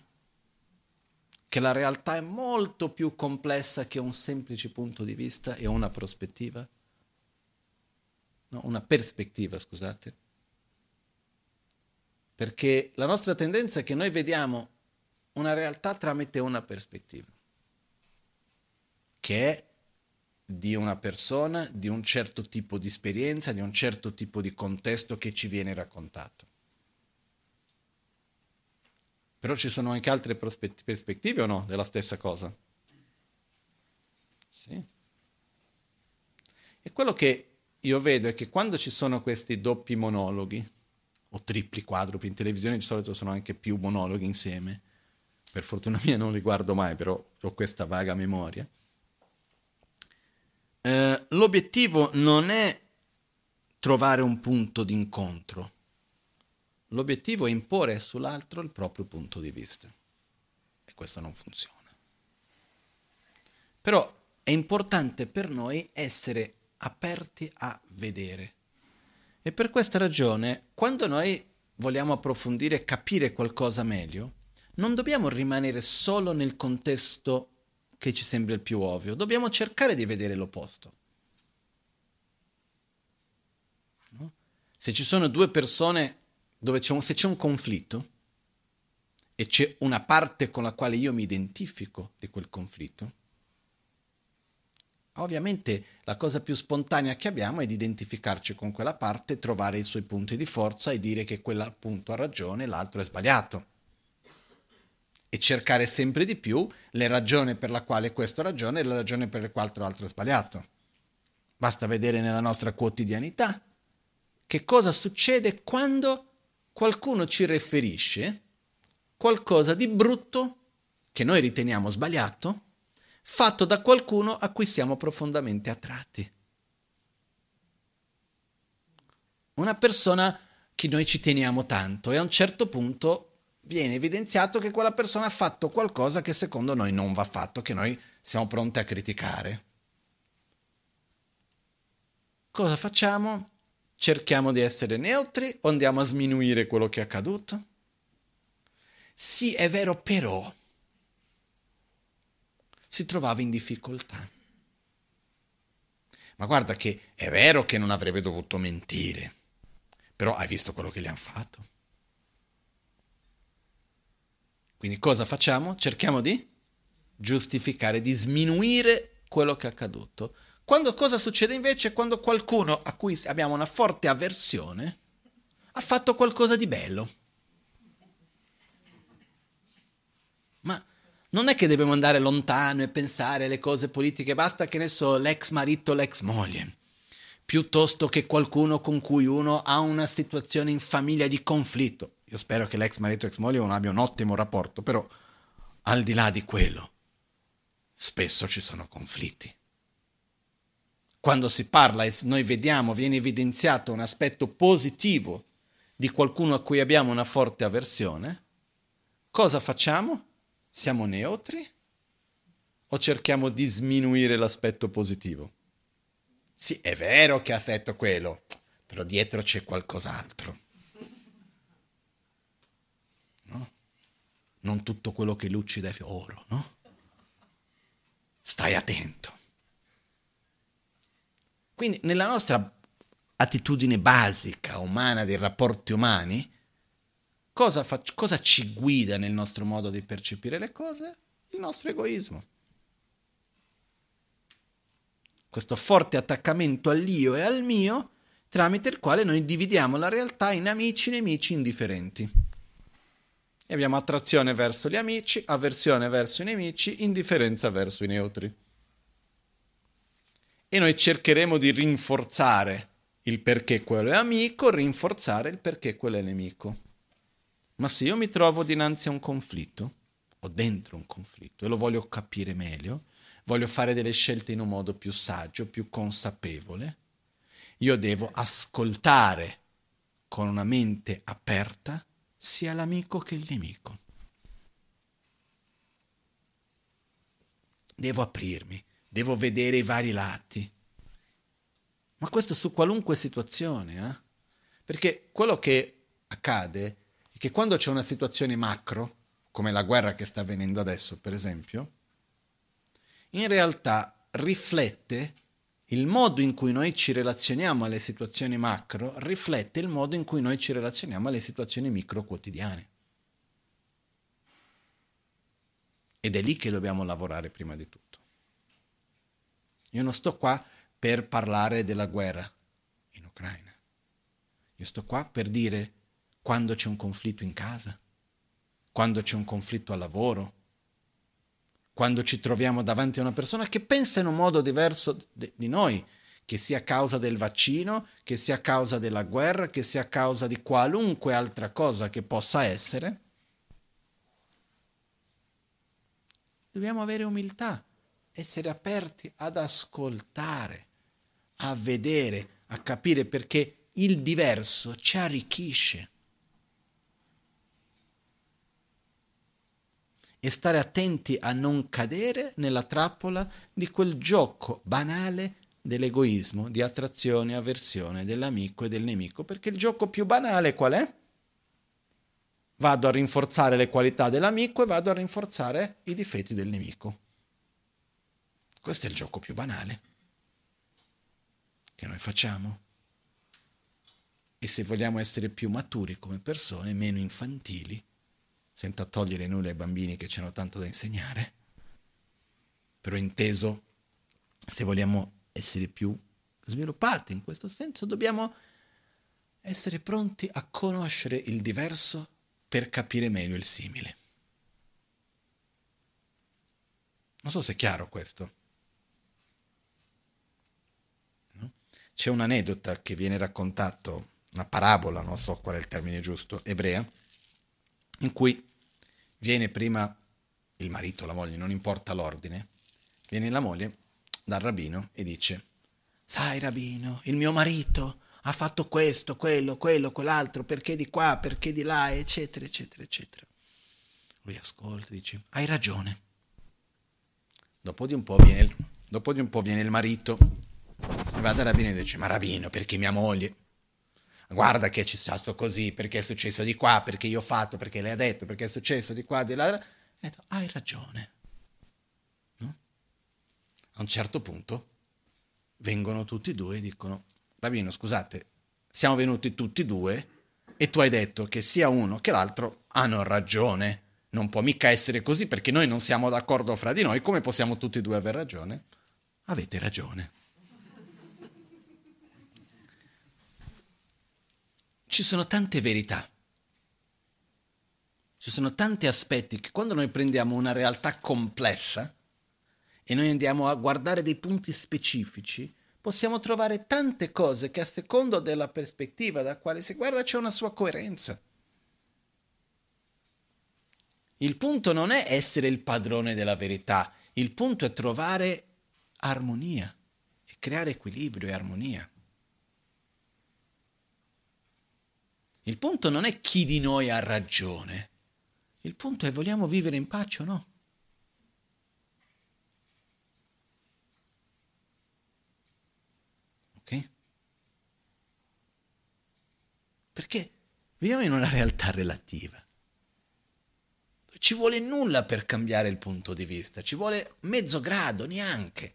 che la realtà è molto più complessa che un semplice punto di vista e una prospettiva. No, una perspettiva, scusate. Perché la nostra tendenza è che noi vediamo una realtà tramite una prospettiva, che è di una persona, di un certo tipo di esperienza, di un certo tipo di contesto che ci viene raccontato. Però ci sono anche altre prospettive o no della stessa cosa? Sì. E quello che io vedo è che quando ci sono questi doppi monologhi, o tripli, quadrupli, in televisione di solito sono anche più monologhi insieme, per fortuna mia non li guardo mai, però ho questa vaga memoria, eh, l'obiettivo non è trovare un punto d'incontro, l'obiettivo è imporre sull'altro il proprio punto di vista. E questo non funziona. Però è importante per noi essere aperti a vedere. E per questa ragione, quando noi vogliamo approfondire e capire qualcosa meglio, non dobbiamo rimanere solo nel contesto che ci sembra il più ovvio, dobbiamo cercare di vedere l'opposto. No? Se ci sono due persone dove c'è un, se c'è un conflitto e c'è una parte con la quale io mi identifico di quel conflitto, ovviamente la cosa più spontanea che abbiamo è di identificarci con quella parte, trovare i suoi punti di forza e dire che quella appunto ha ragione e l'altro è sbagliato. E cercare sempre di più le ragioni per la quale questo ragione e le ragioni per le quali l'altro è sbagliato. Basta vedere nella nostra quotidianità che cosa succede quando qualcuno ci riferisce qualcosa di brutto che noi riteniamo sbagliato, fatto da qualcuno a cui siamo profondamente attratti. Una persona che noi ci teniamo tanto e a un certo punto viene evidenziato che quella persona ha fatto qualcosa che secondo noi non va fatto, che noi siamo pronti a criticare. Cosa facciamo? Cerchiamo di essere neutri o andiamo a sminuire quello che è accaduto? Sì, è vero, però si trovava in difficoltà. Ma guarda che è vero che non avrebbe dovuto mentire, però hai visto quello che gli hanno fatto. Quindi cosa facciamo? Cerchiamo di giustificare, di sminuire quello che è accaduto. Quando cosa succede invece? Quando qualcuno a cui abbiamo una forte avversione ha fatto qualcosa di bello. Ma non è che dobbiamo andare lontano e pensare alle cose politiche, basta che ne so, l'ex marito, l'ex moglie, piuttosto che qualcuno con cui uno ha una situazione in famiglia di conflitto. Io spero che l'ex marito e l'ex moglie non abbia un ottimo rapporto, però al di là di quello, spesso ci sono conflitti. Quando si parla e noi vediamo, viene evidenziato un aspetto positivo di qualcuno a cui abbiamo una forte avversione, cosa facciamo? Siamo neutri o cerchiamo di sminuire l'aspetto positivo? Sì, è vero che ha fatto quello, però dietro c'è qualcos'altro. Non tutto quello che lucida è oro, no? Stai attento. Quindi nella nostra attitudine basica, umana, dei rapporti umani, Cosa, fa, cosa ci guida nel nostro modo di percepire le cose? Il nostro egoismo. Questo forte attaccamento all'io e al mio, tramite il quale noi dividiamo la realtà in amici nemici indifferenti. E abbiamo attrazione verso gli amici, avversione verso i nemici, indifferenza verso i neutri. E noi cercheremo di rinforzare il perché quello è amico, rinforzare il perché quello è nemico. Ma se io mi trovo dinanzi a un conflitto, o dentro un conflitto, e lo voglio capire meglio, voglio fare delle scelte in un modo più saggio, più consapevole, io devo ascoltare con una mente aperta sia l'amico che il nemico. Devo aprirmi, devo vedere i vari lati. Ma questo su qualunque situazione, eh? Perché quello che accade è che quando c'è una situazione macro, come la guerra che sta avvenendo adesso, per esempio, in realtà riflette il modo in cui noi ci relazioniamo alle situazioni macro, riflette il modo in cui noi ci relazioniamo alle situazioni micro quotidiane. Ed è lì che dobbiamo lavorare prima di tutto. Io non sto qua per parlare della guerra in Ucraina. Io sto qua per dire quando c'è un conflitto in casa, quando c'è un conflitto al lavoro, quando ci troviamo davanti a una persona che pensa in un modo diverso di noi, che sia a causa del vaccino, che sia a causa della guerra, che sia a causa di qualunque altra cosa che possa essere, dobbiamo avere umiltà, essere aperti ad ascoltare, a vedere, a capire perché il diverso ci arricchisce. E stare attenti a non cadere nella trappola di quel gioco banale dell'egoismo, di attrazione e avversione dell'amico e del nemico, perché il gioco più banale qual è? Vado a rinforzare le qualità dell'amico e vado a rinforzare i difetti del nemico. Questo è il gioco più banale che noi facciamo. e se vogliamo essere più maturi come persone, meno infantili, senza togliere nulla ai bambini che ci hanno tanto da insegnare, però inteso, se vogliamo essere più sviluppati in questo senso, dobbiamo essere pronti a conoscere il diverso per capire meglio il simile. Non so se è chiaro questo. C'è un'anedota che viene raccontato, una parabola, non so qual è il termine giusto, ebrea, in cui viene prima il marito, la moglie, non importa l'ordine, viene la moglie dal rabbino e dice, sai rabbino, il mio marito ha fatto questo, quello, quello, quell'altro, perché di qua, perché di là, eccetera, eccetera, eccetera. Lui ascolta e dice, hai ragione. Dopo di un po' viene il, dopo di un po' viene il marito, va dal rabbino e dice, ma rabbino, perché mia moglie? Guarda che ci stato così, perché è successo di qua, perché io ho fatto, perché lei ha detto, perché è successo di qua, di là. E detto, hai ragione. No? A un certo punto vengono tutti e due e dicono, rabbino, scusate, siamo venuti tutti e due e tu hai detto che sia uno che l'altro hanno ragione. Non può mica essere così perché noi non siamo d'accordo fra di noi, come possiamo tutti e due aver ragione? Avete ragione. Ci sono tante verità, ci sono tanti aspetti che quando noi prendiamo una realtà complessa e noi andiamo a guardare dei punti specifici, possiamo trovare tante cose che a secondo della prospettiva da quale si guarda c'è una sua coerenza. Il punto non è essere il padrone della verità, il punto è trovare armonia e creare equilibrio e armonia. Il punto non è chi di noi ha ragione, il punto è vogliamo vivere in pace o no. Ok? Perché viviamo in una realtà relativa ci vuole nulla per cambiare il punto di vista, ci vuole mezzo grado neanche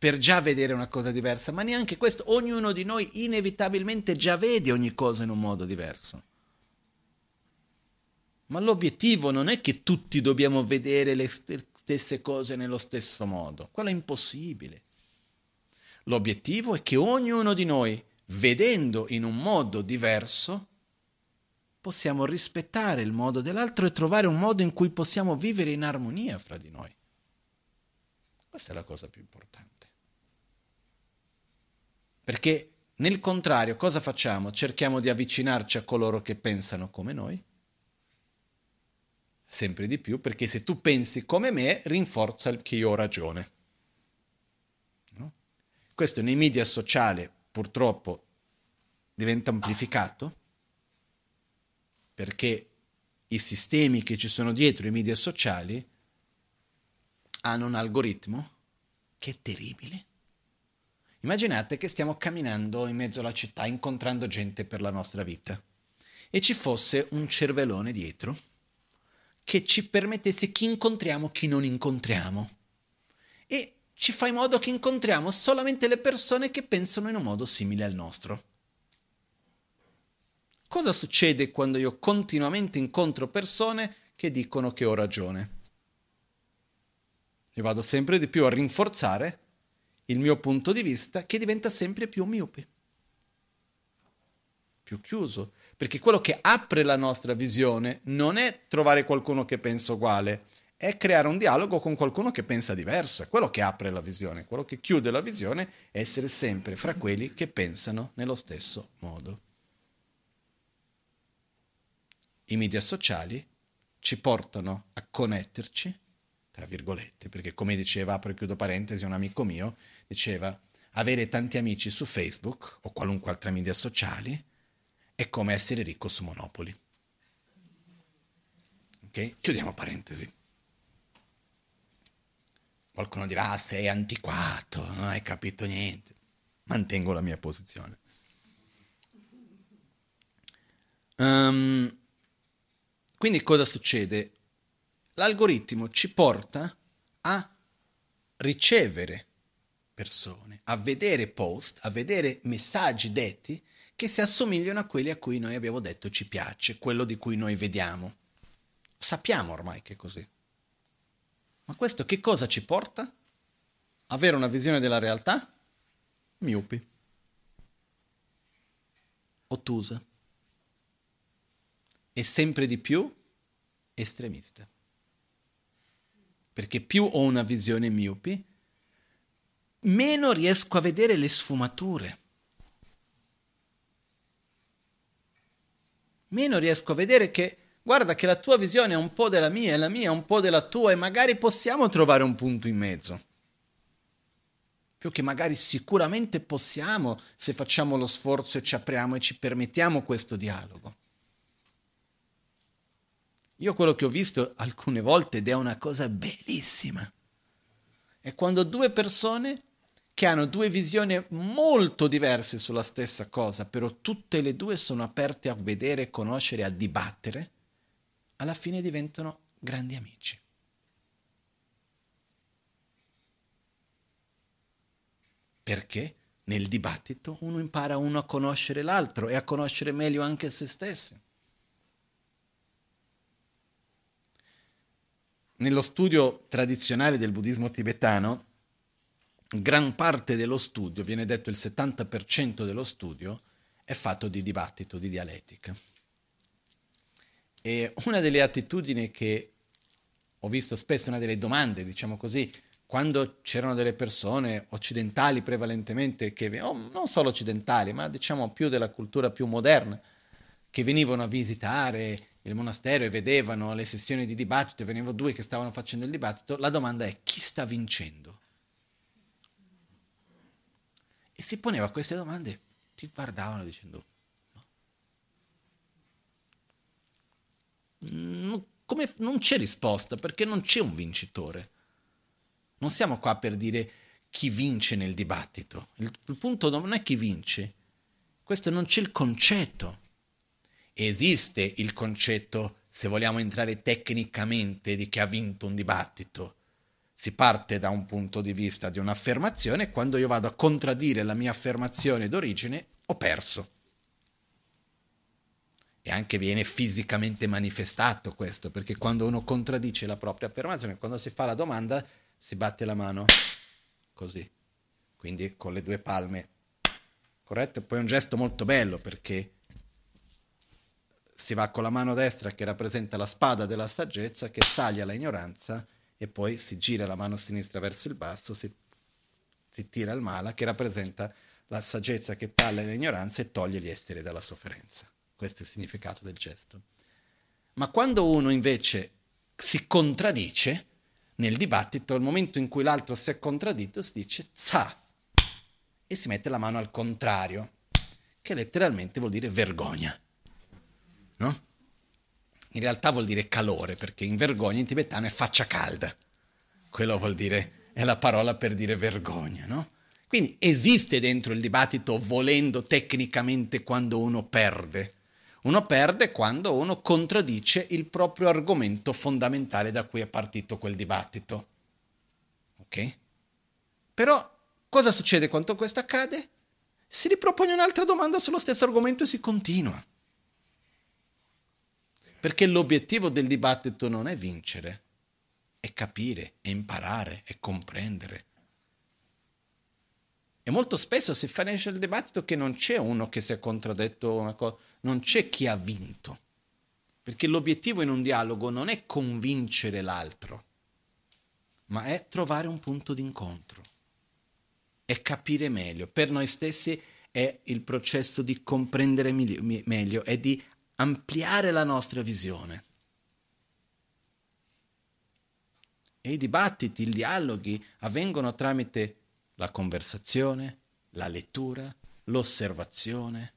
per già vedere una cosa diversa, ma neanche questo, ognuno di noi inevitabilmente già vede ogni cosa in un modo diverso. Ma l'obiettivo non è che tutti dobbiamo vedere le stesse cose nello stesso modo, quello è impossibile. L'obiettivo è che ognuno di noi, vedendo in un modo diverso, possiamo rispettare il modo dell'altro e trovare un modo in cui possiamo vivere in armonia fra di noi. Questa è la cosa più importante. Perché nel contrario cosa facciamo? Cerchiamo di avvicinarci a coloro che pensano come noi? Sempre di più, perché se tu pensi come me, rinforza che io ho ragione. No? Questo nei media sociali purtroppo diventa amplificato perché i sistemi che ci sono dietro i media sociali hanno un algoritmo che è terribile. Immaginate che stiamo camminando in mezzo alla città incontrando gente per la nostra vita e ci fosse un cervellone dietro che ci permettesse chi incontriamo, chi non incontriamo e ci fa in modo che incontriamo solamente le persone che pensano in un modo simile al nostro. Cosa succede quando io continuamente incontro persone che dicono che ho ragione? Io vado sempre di più a rinforzare il mio punto di vista che diventa sempre più miope, più chiuso, perché quello che apre la nostra visione non è trovare qualcuno che pensa uguale, è creare un dialogo con qualcuno che pensa diverso, è quello che apre la visione, quello che chiude la visione è essere sempre fra quelli che pensano nello stesso modo. I media sociali ci portano a connetterci, tra virgolette, perché come diceva, apro e chiudo parentesi, un amico mio diceva, avere tanti amici su Facebook o qualunque altra media sociale è come essere ricco su Monopoli. Ok? Chiudiamo parentesi. Qualcuno dirà, ah, sei antiquato, non hai capito niente. Mantengo la mia posizione. Um, quindi cosa succede? L'algoritmo ci porta a ricevere persone, a vedere post, a vedere messaggi detti che si assomigliano a quelli a cui noi abbiamo detto ci piace, quello di cui noi vediamo. Sappiamo ormai che è così. Ma questo che cosa ci porta? Avere una visione della realtà? Miopi. Ottusa. E sempre di più estremista. Perché più ho una visione miopi, meno riesco a vedere le sfumature. Meno riesco a vedere che guarda che la tua visione è un po' della mia e la mia è un po' della tua e magari possiamo trovare un punto in mezzo. Più che magari sicuramente possiamo se facciamo lo sforzo e ci apriamo e ci permettiamo questo dialogo. Io quello che ho visto alcune volte ed è una cosa bellissima è quando due persone che hanno due visioni molto diverse sulla stessa cosa, però tutte e due sono aperte a vedere, conoscere, a dibattere, alla fine diventano grandi amici. Perché nel dibattito uno impara uno a conoscere l'altro e a conoscere meglio anche se stessi. Nello studio tradizionale del buddismo tibetano, gran parte dello studio, viene detto il 70% dello studio, è fatto di dibattito, di dialettica. E una delle attitudini che ho visto spesso, una delle domande, diciamo così, quando c'erano delle persone occidentali prevalentemente, che, oh, non solo occidentali, ma diciamo più della cultura più moderna, che venivano a visitare il monastero e vedevano le sessioni di dibattito, e venivano due che stavano facendo il dibattito, la domanda è chi sta vincendo? E si poneva queste domande, ti guardavano dicendo, no. come, non c'è risposta perché non c'è un vincitore. Non siamo qua per dire chi vince nel dibattito. Il, il punto non è chi vince, questo non c'è il concetto esiste il concetto, se vogliamo entrare tecnicamente, di chi ha vinto un dibattito. Si parte da un punto di vista di un'affermazione e quando io vado a contraddire la mia affermazione d'origine ho perso. E anche viene fisicamente manifestato questo, perché quando uno contraddice la propria affermazione, quando si fa la domanda, si batte la mano così, quindi con le due palme, corretto? Poi è un gesto molto bello perché si va con la mano destra che rappresenta la spada della saggezza che taglia l'ignoranza e poi si gira la mano sinistra verso il basso, si, si tira il mala che rappresenta la saggezza che taglia l'ignoranza e toglie gli esseri dalla sofferenza. Questo è il significato del gesto. Ma quando uno invece si contraddice nel dibattito, al momento in cui l'altro si è contradditto, si dice za e si mette la mano al contrario, che letteralmente vuol dire vergogna no? In realtà vuol dire calore, perché in vergogna in tibetano è faccia calda. Quello vuol dire, è la parola per dire vergogna, no? Quindi esiste dentro il dibattito volendo tecnicamente quando uno perde. Uno perde quando uno contraddice il proprio argomento fondamentale da cui è partito quel dibattito. Ok? Però cosa succede quando questo accade? Si ripropone un'altra domanda sullo stesso argomento e si continua. Perché l'obiettivo del dibattito non è vincere, è capire, è imparare, è comprendere. E molto spesso si finisce il dibattito che non c'è uno che si è contraddetto una cosa, non c'è chi ha vinto. Perché l'obiettivo in un dialogo non è convincere l'altro, ma è trovare un punto d'incontro, è capire meglio. Per noi stessi è il processo di comprendere meglio, è di ampliare la nostra visione. E i dibattiti, i dialoghi avvengono tramite la conversazione, la lettura, l'osservazione,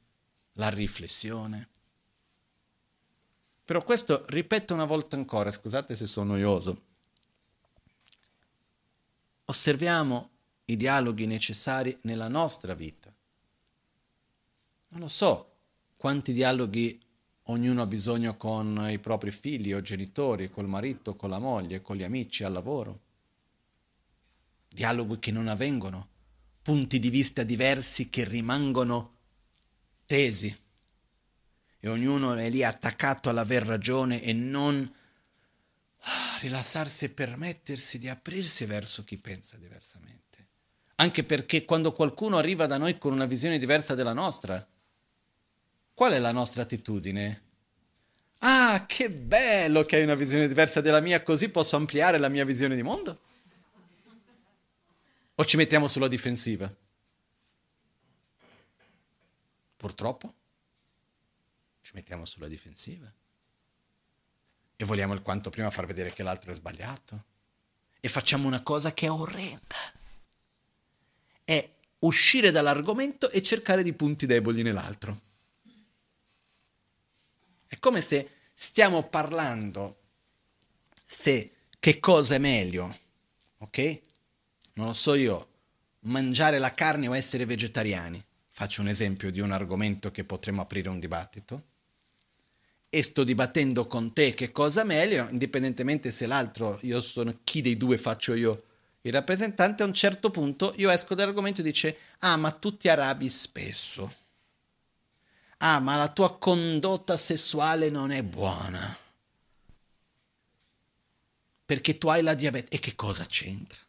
la riflessione. Però questo ripeto una volta ancora, scusate se sono noioso. Osserviamo i dialoghi necessari nella nostra vita. Non lo so quanti dialoghi Ognuno ha bisogno con i propri figli o genitori, col marito, con la moglie, con gli amici, al lavoro. Dialoghi che non avvengono, punti di vista diversi che rimangono tesi e ognuno è lì attaccato all'aver ragione e non ah, rilassarsi e permettersi di aprirsi verso chi pensa diversamente. Anche perché quando qualcuno arriva da noi con una visione diversa della nostra, qual è la nostra attitudine? Ah, che bello che hai una visione diversa della mia, così posso ampliare la mia visione di mondo? O ci mettiamo sulla difensiva? Purtroppo ci mettiamo sulla difensiva e vogliamo il quanto prima far vedere che l'altro è sbagliato e facciamo una cosa che è orrenda. È uscire dall'argomento e cercare di punti deboli nell'altro. È come se stiamo parlando se che cosa è meglio, ok? Non lo so io, mangiare la carne o essere vegetariani. Faccio un esempio di un argomento che potremmo aprire un dibattito. E sto dibattendo con te che cosa meglio, indipendentemente se l'altro, io sono chi dei due faccio io il rappresentante, a un certo punto io esco dall'argomento e dice, ah ma tu ti arrabbi spesso. Ah ma la tua condotta sessuale non è buona. Perché tu hai la diabete. E che cosa c'entra?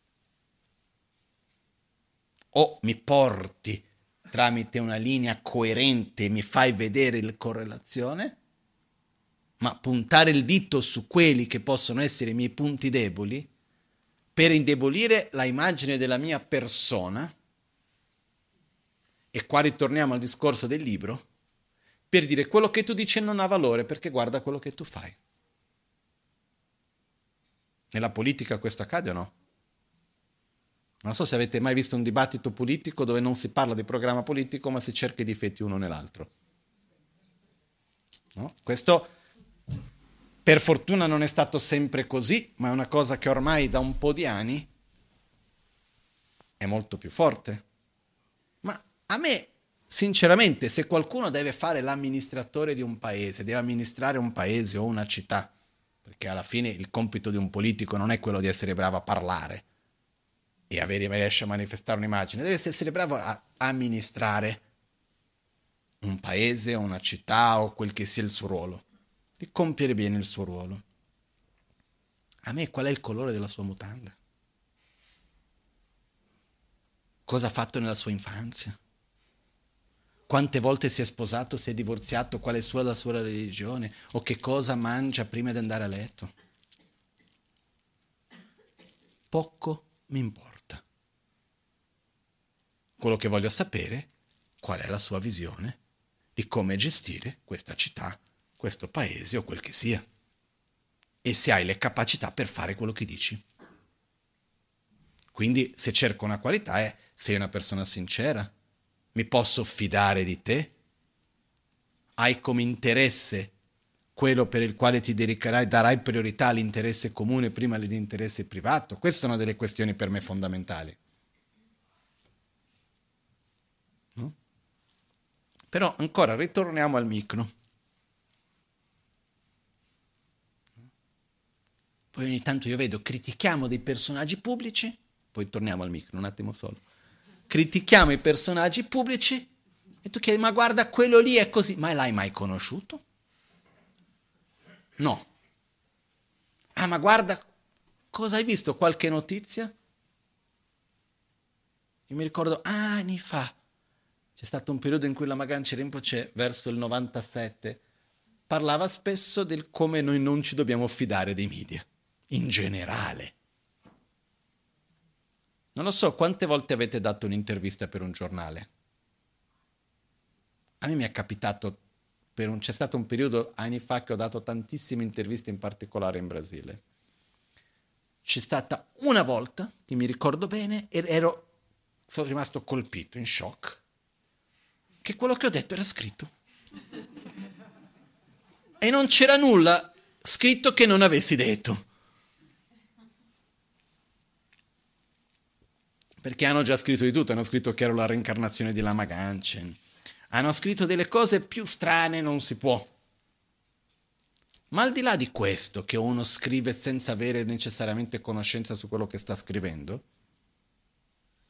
O mi porti tramite una linea coerente mi fai vedere la correlazione, ma puntare il dito su quelli che possono essere i miei punti deboli per indebolire la immagine della mia persona, e qua ritorniamo al discorso del libro, per dire quello che tu dici non ha valore perché guarda quello che tu fai. Nella politica questo accade o no? Non so se avete mai visto un dibattito politico dove non si parla di programma politico ma si cerca i difetti uno nell'altro. No? Questo per fortuna non è stato sempre così, ma è una cosa che ormai da un po' di anni è molto più forte. Ma a me, sinceramente, se qualcuno deve fare l'amministratore di un paese, deve amministrare un paese o una città, perché alla fine il compito di un politico non è quello di essere bravo a parlare, e avere, riesce a manifestare un'immagine, deve essere bravo a amministrare un paese, una città o quel che sia il suo ruolo, di compiere bene il suo ruolo. A me qual è il colore della sua mutanda? Cosa ha fatto nella sua infanzia? Quante volte si è sposato, si è divorziato, qual è sua, la sua religione o che cosa mangia prima di andare a letto? Poco mi importa. Quello che voglio sapere qual è la sua visione di come gestire questa città, questo paese o quel che sia. E se hai le capacità per fare quello che dici. Quindi se cerco una qualità è sei una persona sincera, mi posso fidare di te, hai come interesse quello per il quale ti dedicherai, darai priorità all'interesse comune prima all'interesse privato. Queste sono delle questioni per me fondamentali. Però ancora ritorniamo al micro. Poi ogni tanto io vedo, critichiamo dei personaggi pubblici, poi torniamo al micro, un attimo solo. Critichiamo i personaggi pubblici e tu chiedi, ma guarda, quello lì è così, ma l'hai mai conosciuto? No. Ah, ma guarda, cosa hai visto? Qualche notizia? Io mi ricordo anni fa c'è stato un periodo in cui la Maganci Rinpoche, verso il 97, parlava spesso del come noi non ci dobbiamo fidare dei media, in generale. Non lo so, quante volte avete dato un'intervista per un giornale? A me mi è capitato, un, c'è stato un periodo anni fa che ho dato tantissime interviste, in particolare in Brasile. C'è stata una volta, che mi ricordo bene, ed ero, sono rimasto colpito, in shock che quello che ho detto era scritto. E non c'era nulla scritto che non avessi detto. Perché hanno già scritto di tutto, hanno scritto che ero la reincarnazione di Lama Ganchen, hanno scritto delle cose più strane, non si può. Ma al di là di questo, che uno scrive senza avere necessariamente conoscenza su quello che sta scrivendo,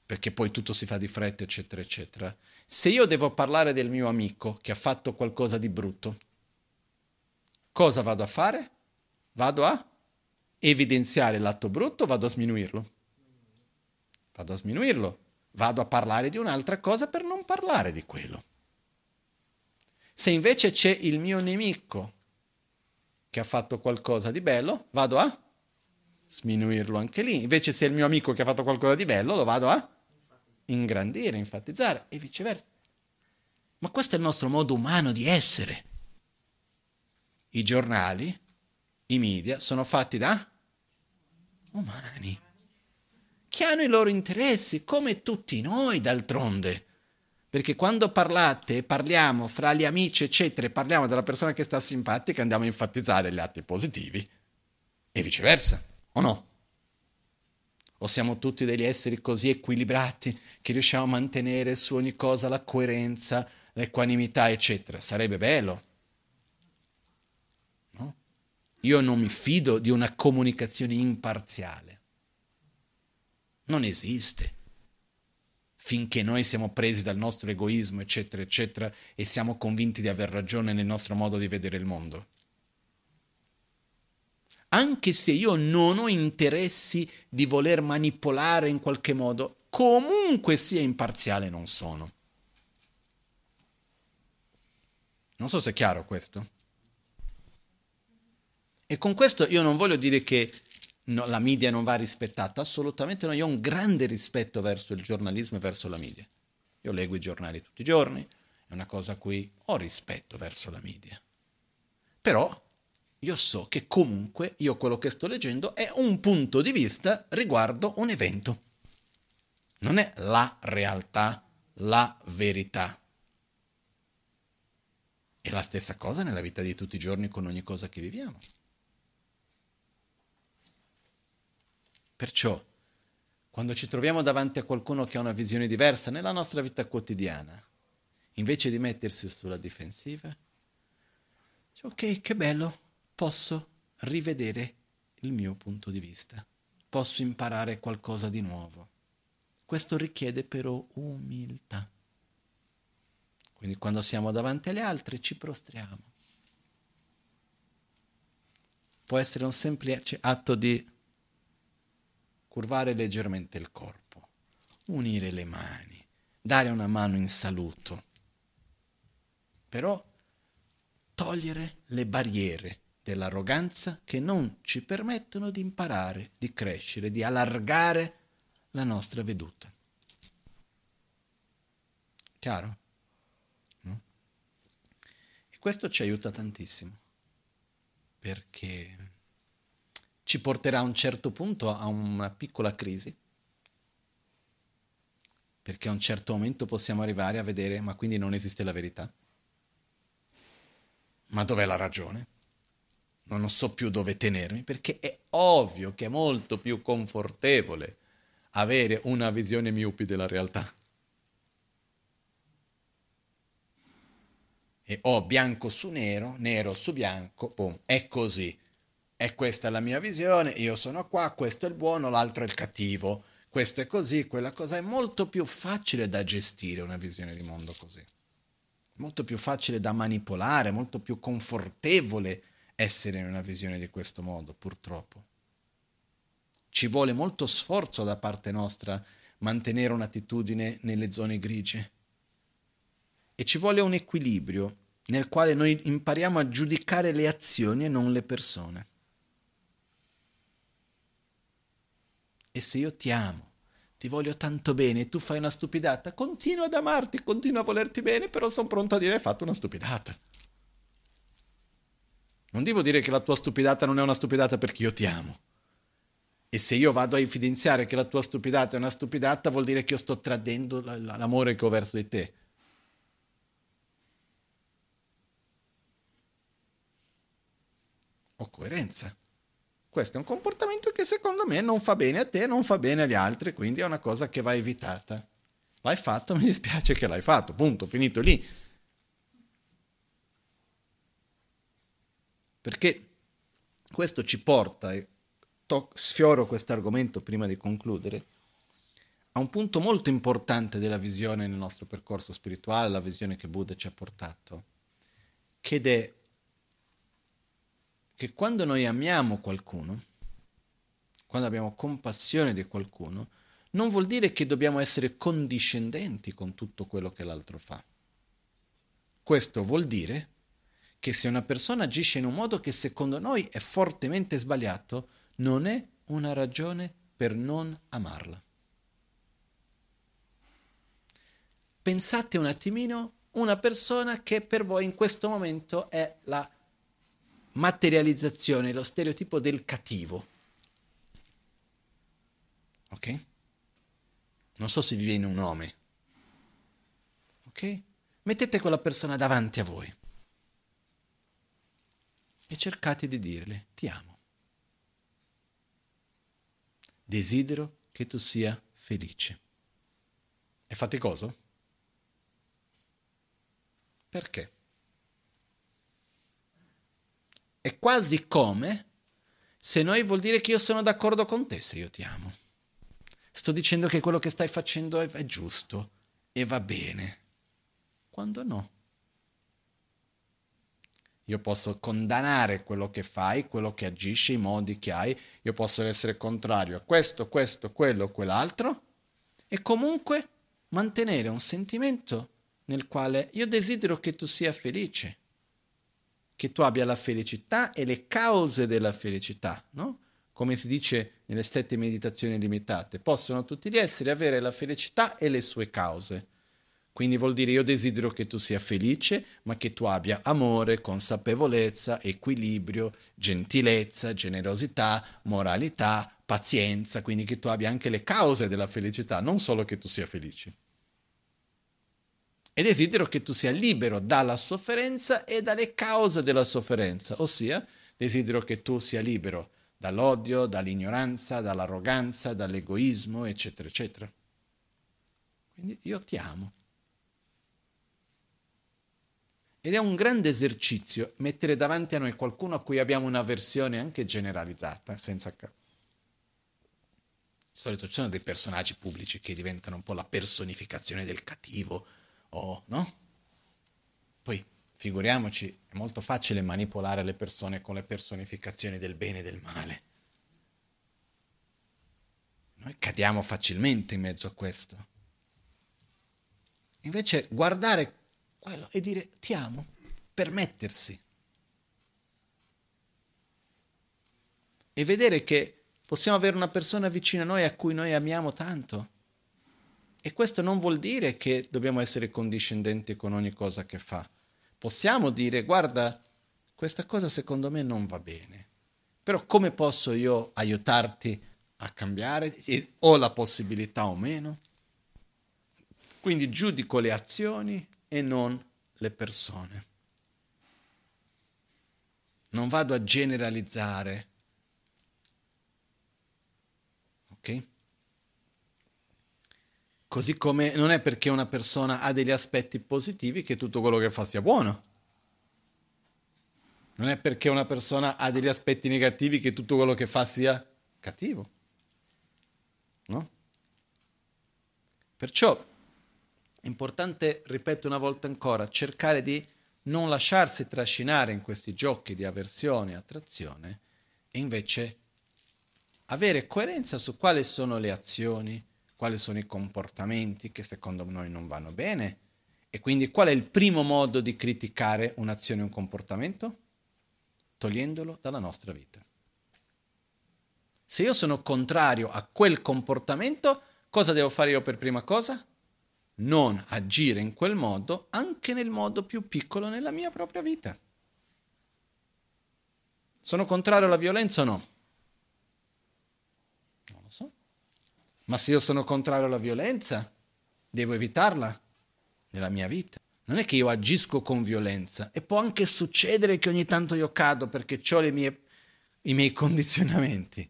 perché poi tutto si fa di fretta, eccetera, eccetera. Se io devo parlare del mio amico che ha fatto qualcosa di brutto, cosa vado a fare? Vado a evidenziare l'atto brutto, vado a sminuirlo. Vado a sminuirlo, vado a parlare di un'altra cosa per non parlare di quello. Se invece c'è il mio nemico che ha fatto qualcosa di bello, vado a sminuirlo anche lì. Invece se è il mio amico che ha fatto qualcosa di bello, lo vado a ingrandire, enfatizzare e viceversa. Ma questo è il nostro modo umano di essere. I giornali, i media sono fatti da umani che hanno i loro interessi, come tutti noi d'altronde. Perché quando parlate, parliamo fra gli amici, eccetera, parliamo della persona che sta simpatica, andiamo a enfatizzare gli atti positivi. E viceversa, o no? O siamo tutti degli esseri così equilibrati che riusciamo a mantenere su ogni cosa la coerenza, l'equanimità, eccetera. Sarebbe bello. No? Io non mi fido di una comunicazione imparziale. Non esiste. Finché noi siamo presi dal nostro egoismo, eccetera, eccetera, e siamo convinti di aver ragione nel nostro modo di vedere il mondo. Anche se io non ho interessi di voler manipolare in qualche modo, comunque sia imparziale non sono. Non so se è chiaro questo. E con questo io non voglio dire che no, la media non va rispettata, assolutamente no, io ho un grande rispetto verso il giornalismo e verso la media. Io leggo i giornali tutti i giorni, è una cosa a cui ho rispetto verso la media. Però io so che comunque io quello che sto leggendo è un punto di vista riguardo un evento. Non è la realtà, la verità. È la stessa cosa nella vita di tutti i giorni con ogni cosa che viviamo. Perciò, quando ci troviamo davanti a qualcuno che ha una visione diversa nella nostra vita quotidiana, invece di mettersi sulla difensiva, dice, ok, che bello, posso rivedere il mio punto di vista, posso imparare qualcosa di nuovo. Questo richiede però umiltà. Quindi quando siamo davanti agli altri ci prostriamo. Può essere un semplice atto di curvare leggermente il corpo, unire le mani, dare una mano in saluto, però togliere le barriere dell'arroganza che non ci permettono di imparare, di crescere, di allargare la nostra veduta. Chiaro? No? E questo ci aiuta tantissimo, perché ci porterà a un certo punto a una piccola crisi, perché a un certo momento possiamo arrivare a vedere, ma quindi non esiste la verità? Ma dov'è la ragione? Non so più dove tenermi, perché è ovvio che è molto più confortevole avere una visione miope della realtà. E ho bianco su nero, nero su bianco, boom, è così è questa la mia visione, io sono qua, questo è il buono, l'altro è il cattivo, questo è così, quella cosa è molto più facile da gestire una visione di mondo così. Molto più facile da manipolare, molto più confortevole essere in una visione di questo modo, purtroppo. Ci vuole molto sforzo da parte nostra mantenere un'attitudine nelle zone grigie. E ci vuole un equilibrio nel quale noi impariamo a giudicare le azioni e non le persone. E se io ti amo, ti voglio tanto bene e tu fai una stupidata, continuo ad amarti, continuo a volerti bene, però sono pronto a dire hai fatto una stupidata. Non devo dire che la tua stupidata non è una stupidata perché io ti amo. E se io vado a evidenziare che la tua stupidata è una stupidata, vuol dire che io sto tradendo l'amore che ho verso di te. Ho coerenza. Questo è un comportamento che secondo me non fa bene a te, non fa bene agli altri, quindi è una cosa che va evitata. L'hai fatto, [laughs] mi dispiace che l'hai fatto, punto, finito lì. Perché questo ci porta, e to- sfioro questo argomento prima di concludere, a un punto molto importante della visione nel nostro percorso spirituale, la visione che Buddha ci ha portato, che è che quando noi amiamo qualcuno, quando abbiamo compassione di qualcuno, non vuol dire che dobbiamo essere condiscendenti con tutto quello che l'altro fa. Questo vuol dire che se una persona agisce in un modo che secondo noi è fortemente sbagliato, non è una ragione per non amarla. Pensate un attimino una persona che per voi in questo momento è la materializzazione, lo stereotipo del cattivo. Ok? Non so se vi viene un nome. Ok? Mettete quella persona davanti a voi e cercate di dirle ti amo. Desidero che tu sia felice. E fate cosa? Perché? È quasi come se noi vuol dire che io sono d'accordo con te se io ti amo. Sto dicendo che quello che stai facendo è, è giusto e va bene, quando no. Io posso condannare quello che fai, quello che agisci, i modi che hai. Io posso essere contrario a questo, questo, quello, quell'altro. E comunque mantenere un sentimento nel quale io desidero che tu sia felice, che tu abbia la felicità e le cause della felicità, no? come si dice nelle sette meditazioni limitate, possono tutti gli esseri avere la felicità e le sue cause. Quindi vuol dire io desidero che tu sia felice, ma che tu abbia amore, consapevolezza, equilibrio, gentilezza, generosità, moralità, pazienza, quindi che tu abbia anche le cause della felicità, non solo che tu sia felice. E desidero che tu sia libero dalla sofferenza e dalle cause della sofferenza, ossia desidero che tu sia libero dall'odio, dall'ignoranza, dall'arroganza, dall'egoismo, eccetera, eccetera. Quindi io ti amo. Ed è un grande esercizio mettere davanti a noi qualcuno a cui abbiamo un'avversione anche generalizzata, senza Di solito ci sono dei personaggi pubblici che diventano un po' la personificazione del cattivo, o no? Poi Figuriamoci, è molto facile manipolare le persone con le personificazioni del bene e del male. Noi cadiamo facilmente in mezzo a questo. Invece guardare quello e dire ti amo, permettersi. E vedere che possiamo avere una persona vicina a noi a cui noi amiamo tanto. E questo non vuol dire che dobbiamo essere condiscendenti con ogni cosa che fa possiamo dire guarda, questa cosa secondo me non va bene, però come posso io aiutarti a cambiare? E ho la possibilità o meno? Quindi giudico le azioni e non le persone. Non vado a generalizzare. Ok? Così come non è perché una persona ha degli aspetti positivi che tutto quello che fa sia buono. Non è perché una persona ha degli aspetti negativi che tutto quello che fa sia cattivo. No? Perciò è importante, ripeto una volta ancora, cercare di non lasciarsi trascinare in questi giochi di avversione e attrazione e invece avere coerenza su quali sono le azioni, quali sono i comportamenti che secondo noi non vanno bene e quindi qual è il primo modo di criticare un'azione o un comportamento? Togliendolo dalla nostra vita. Se io sono contrario a quel comportamento, cosa devo fare io per prima cosa? Non agire in quel modo anche nel modo più piccolo nella mia propria vita. Sono contrario alla violenza o no? Ma se io sono contrario alla violenza, devo evitarla nella mia vita. Non è che io agisco con violenza e può anche succedere che ogni tanto io cado perché ho mie, i miei [laughs] condizionamenti.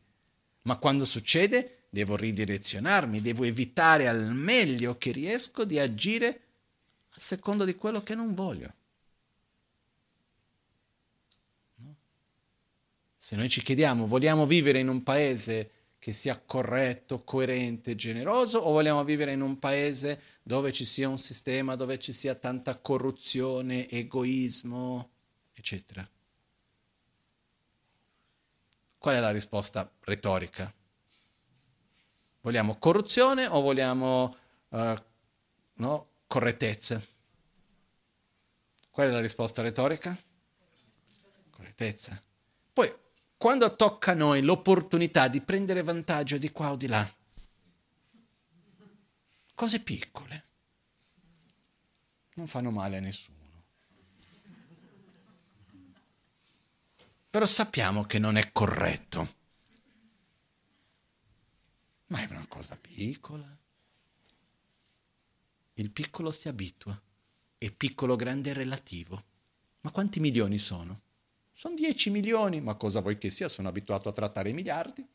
Ma quando succede devo ridirezionarmi, devo evitare al meglio che riesco di agire a secondo di quello che non voglio. No? Se noi ci chiediamo, vogliamo vivere in un paese che sia corretto, coerente, generoso o vogliamo vivere in un paese dove ci sia un sistema, dove ci sia tanta corruzione, egoismo, eccetera? Qual è la risposta retorica? Vogliamo corruzione o vogliamo uh, no, correttezza? Qual è la risposta retorica? Correttezza. Poi, quando tocca a noi l'opportunità di prendere vantaggio di qua o di là, cose piccole, non fanno male a nessuno. Però sappiamo che non è corretto. Ma è una cosa piccola. Il piccolo si abitua e piccolo grande è relativo. Ma quanti milioni sono? Sono 10 milioni, ma cosa vuoi che sia? Sono abituato a trattare i miliardi.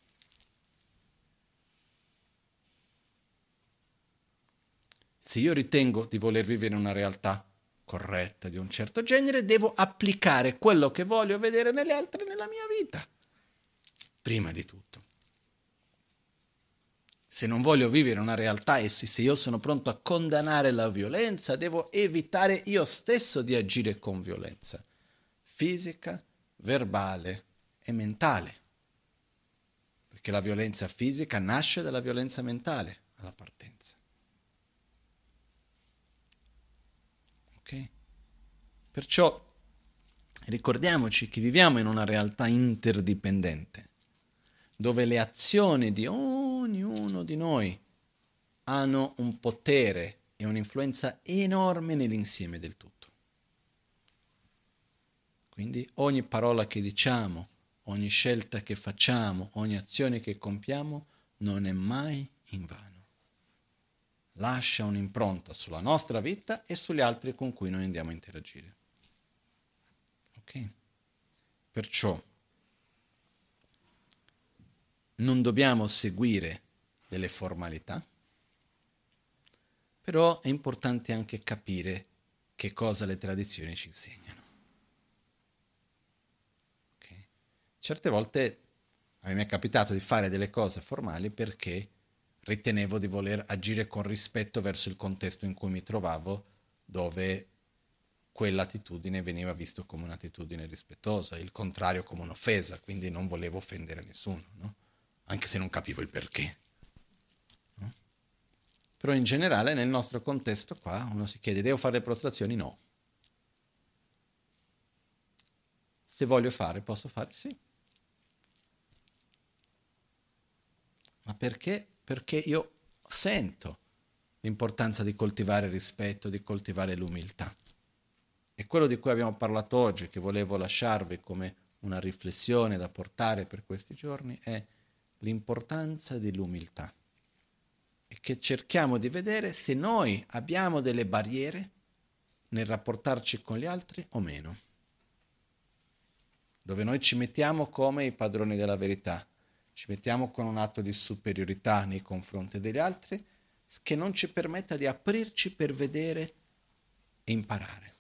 Se io ritengo di voler vivere una realtà corretta di un certo genere, devo applicare quello che voglio vedere nelle altre nella mia vita. Prima di tutto. Se non voglio vivere una realtà e se io sono pronto a condannare la violenza, devo evitare io stesso di agire con violenza fisica, verbale e mentale. Perché la violenza fisica nasce dalla violenza mentale alla partenza. Ok? Perciò ricordiamoci che viviamo in una realtà interdipendente dove le azioni di ognuno di noi hanno un potere e un'influenza enorme nell'insieme del tutto. Quindi ogni parola che diciamo, ogni scelta che facciamo, ogni azione che compiamo non è mai in vano. Lascia un'impronta sulla nostra vita e sugli altri con cui noi andiamo a interagire. Ok? Perciò non dobbiamo seguire delle formalità, però è importante anche capire che cosa le tradizioni ci insegnano. Okay? Certe volte a me è capitato di fare delle cose formali perché ritenevo di voler agire con rispetto verso il contesto in cui mi trovavo, dove quell'attitudine veniva vista come un'attitudine rispettosa, il contrario come un'offesa, quindi non volevo offendere nessuno. No? anche se non capivo il perché. No? Però in generale nel nostro contesto qua uno si chiede, devo fare le prostrazioni? No. Se voglio fare, posso fare? Sì. Ma perché? Perché io sento l'importanza di coltivare il rispetto, di coltivare l'umiltà. E quello di cui abbiamo parlato oggi, che volevo lasciarvi come una riflessione da portare per questi giorni, è l'importanza dell'umiltà e che cerchiamo di vedere se noi abbiamo delle barriere nel rapportarci con gli altri o meno. Dove noi ci mettiamo come i padroni della verità, ci mettiamo con un atto di superiorità nei confronti degli altri che non ci permetta di aprirci per vedere e imparare.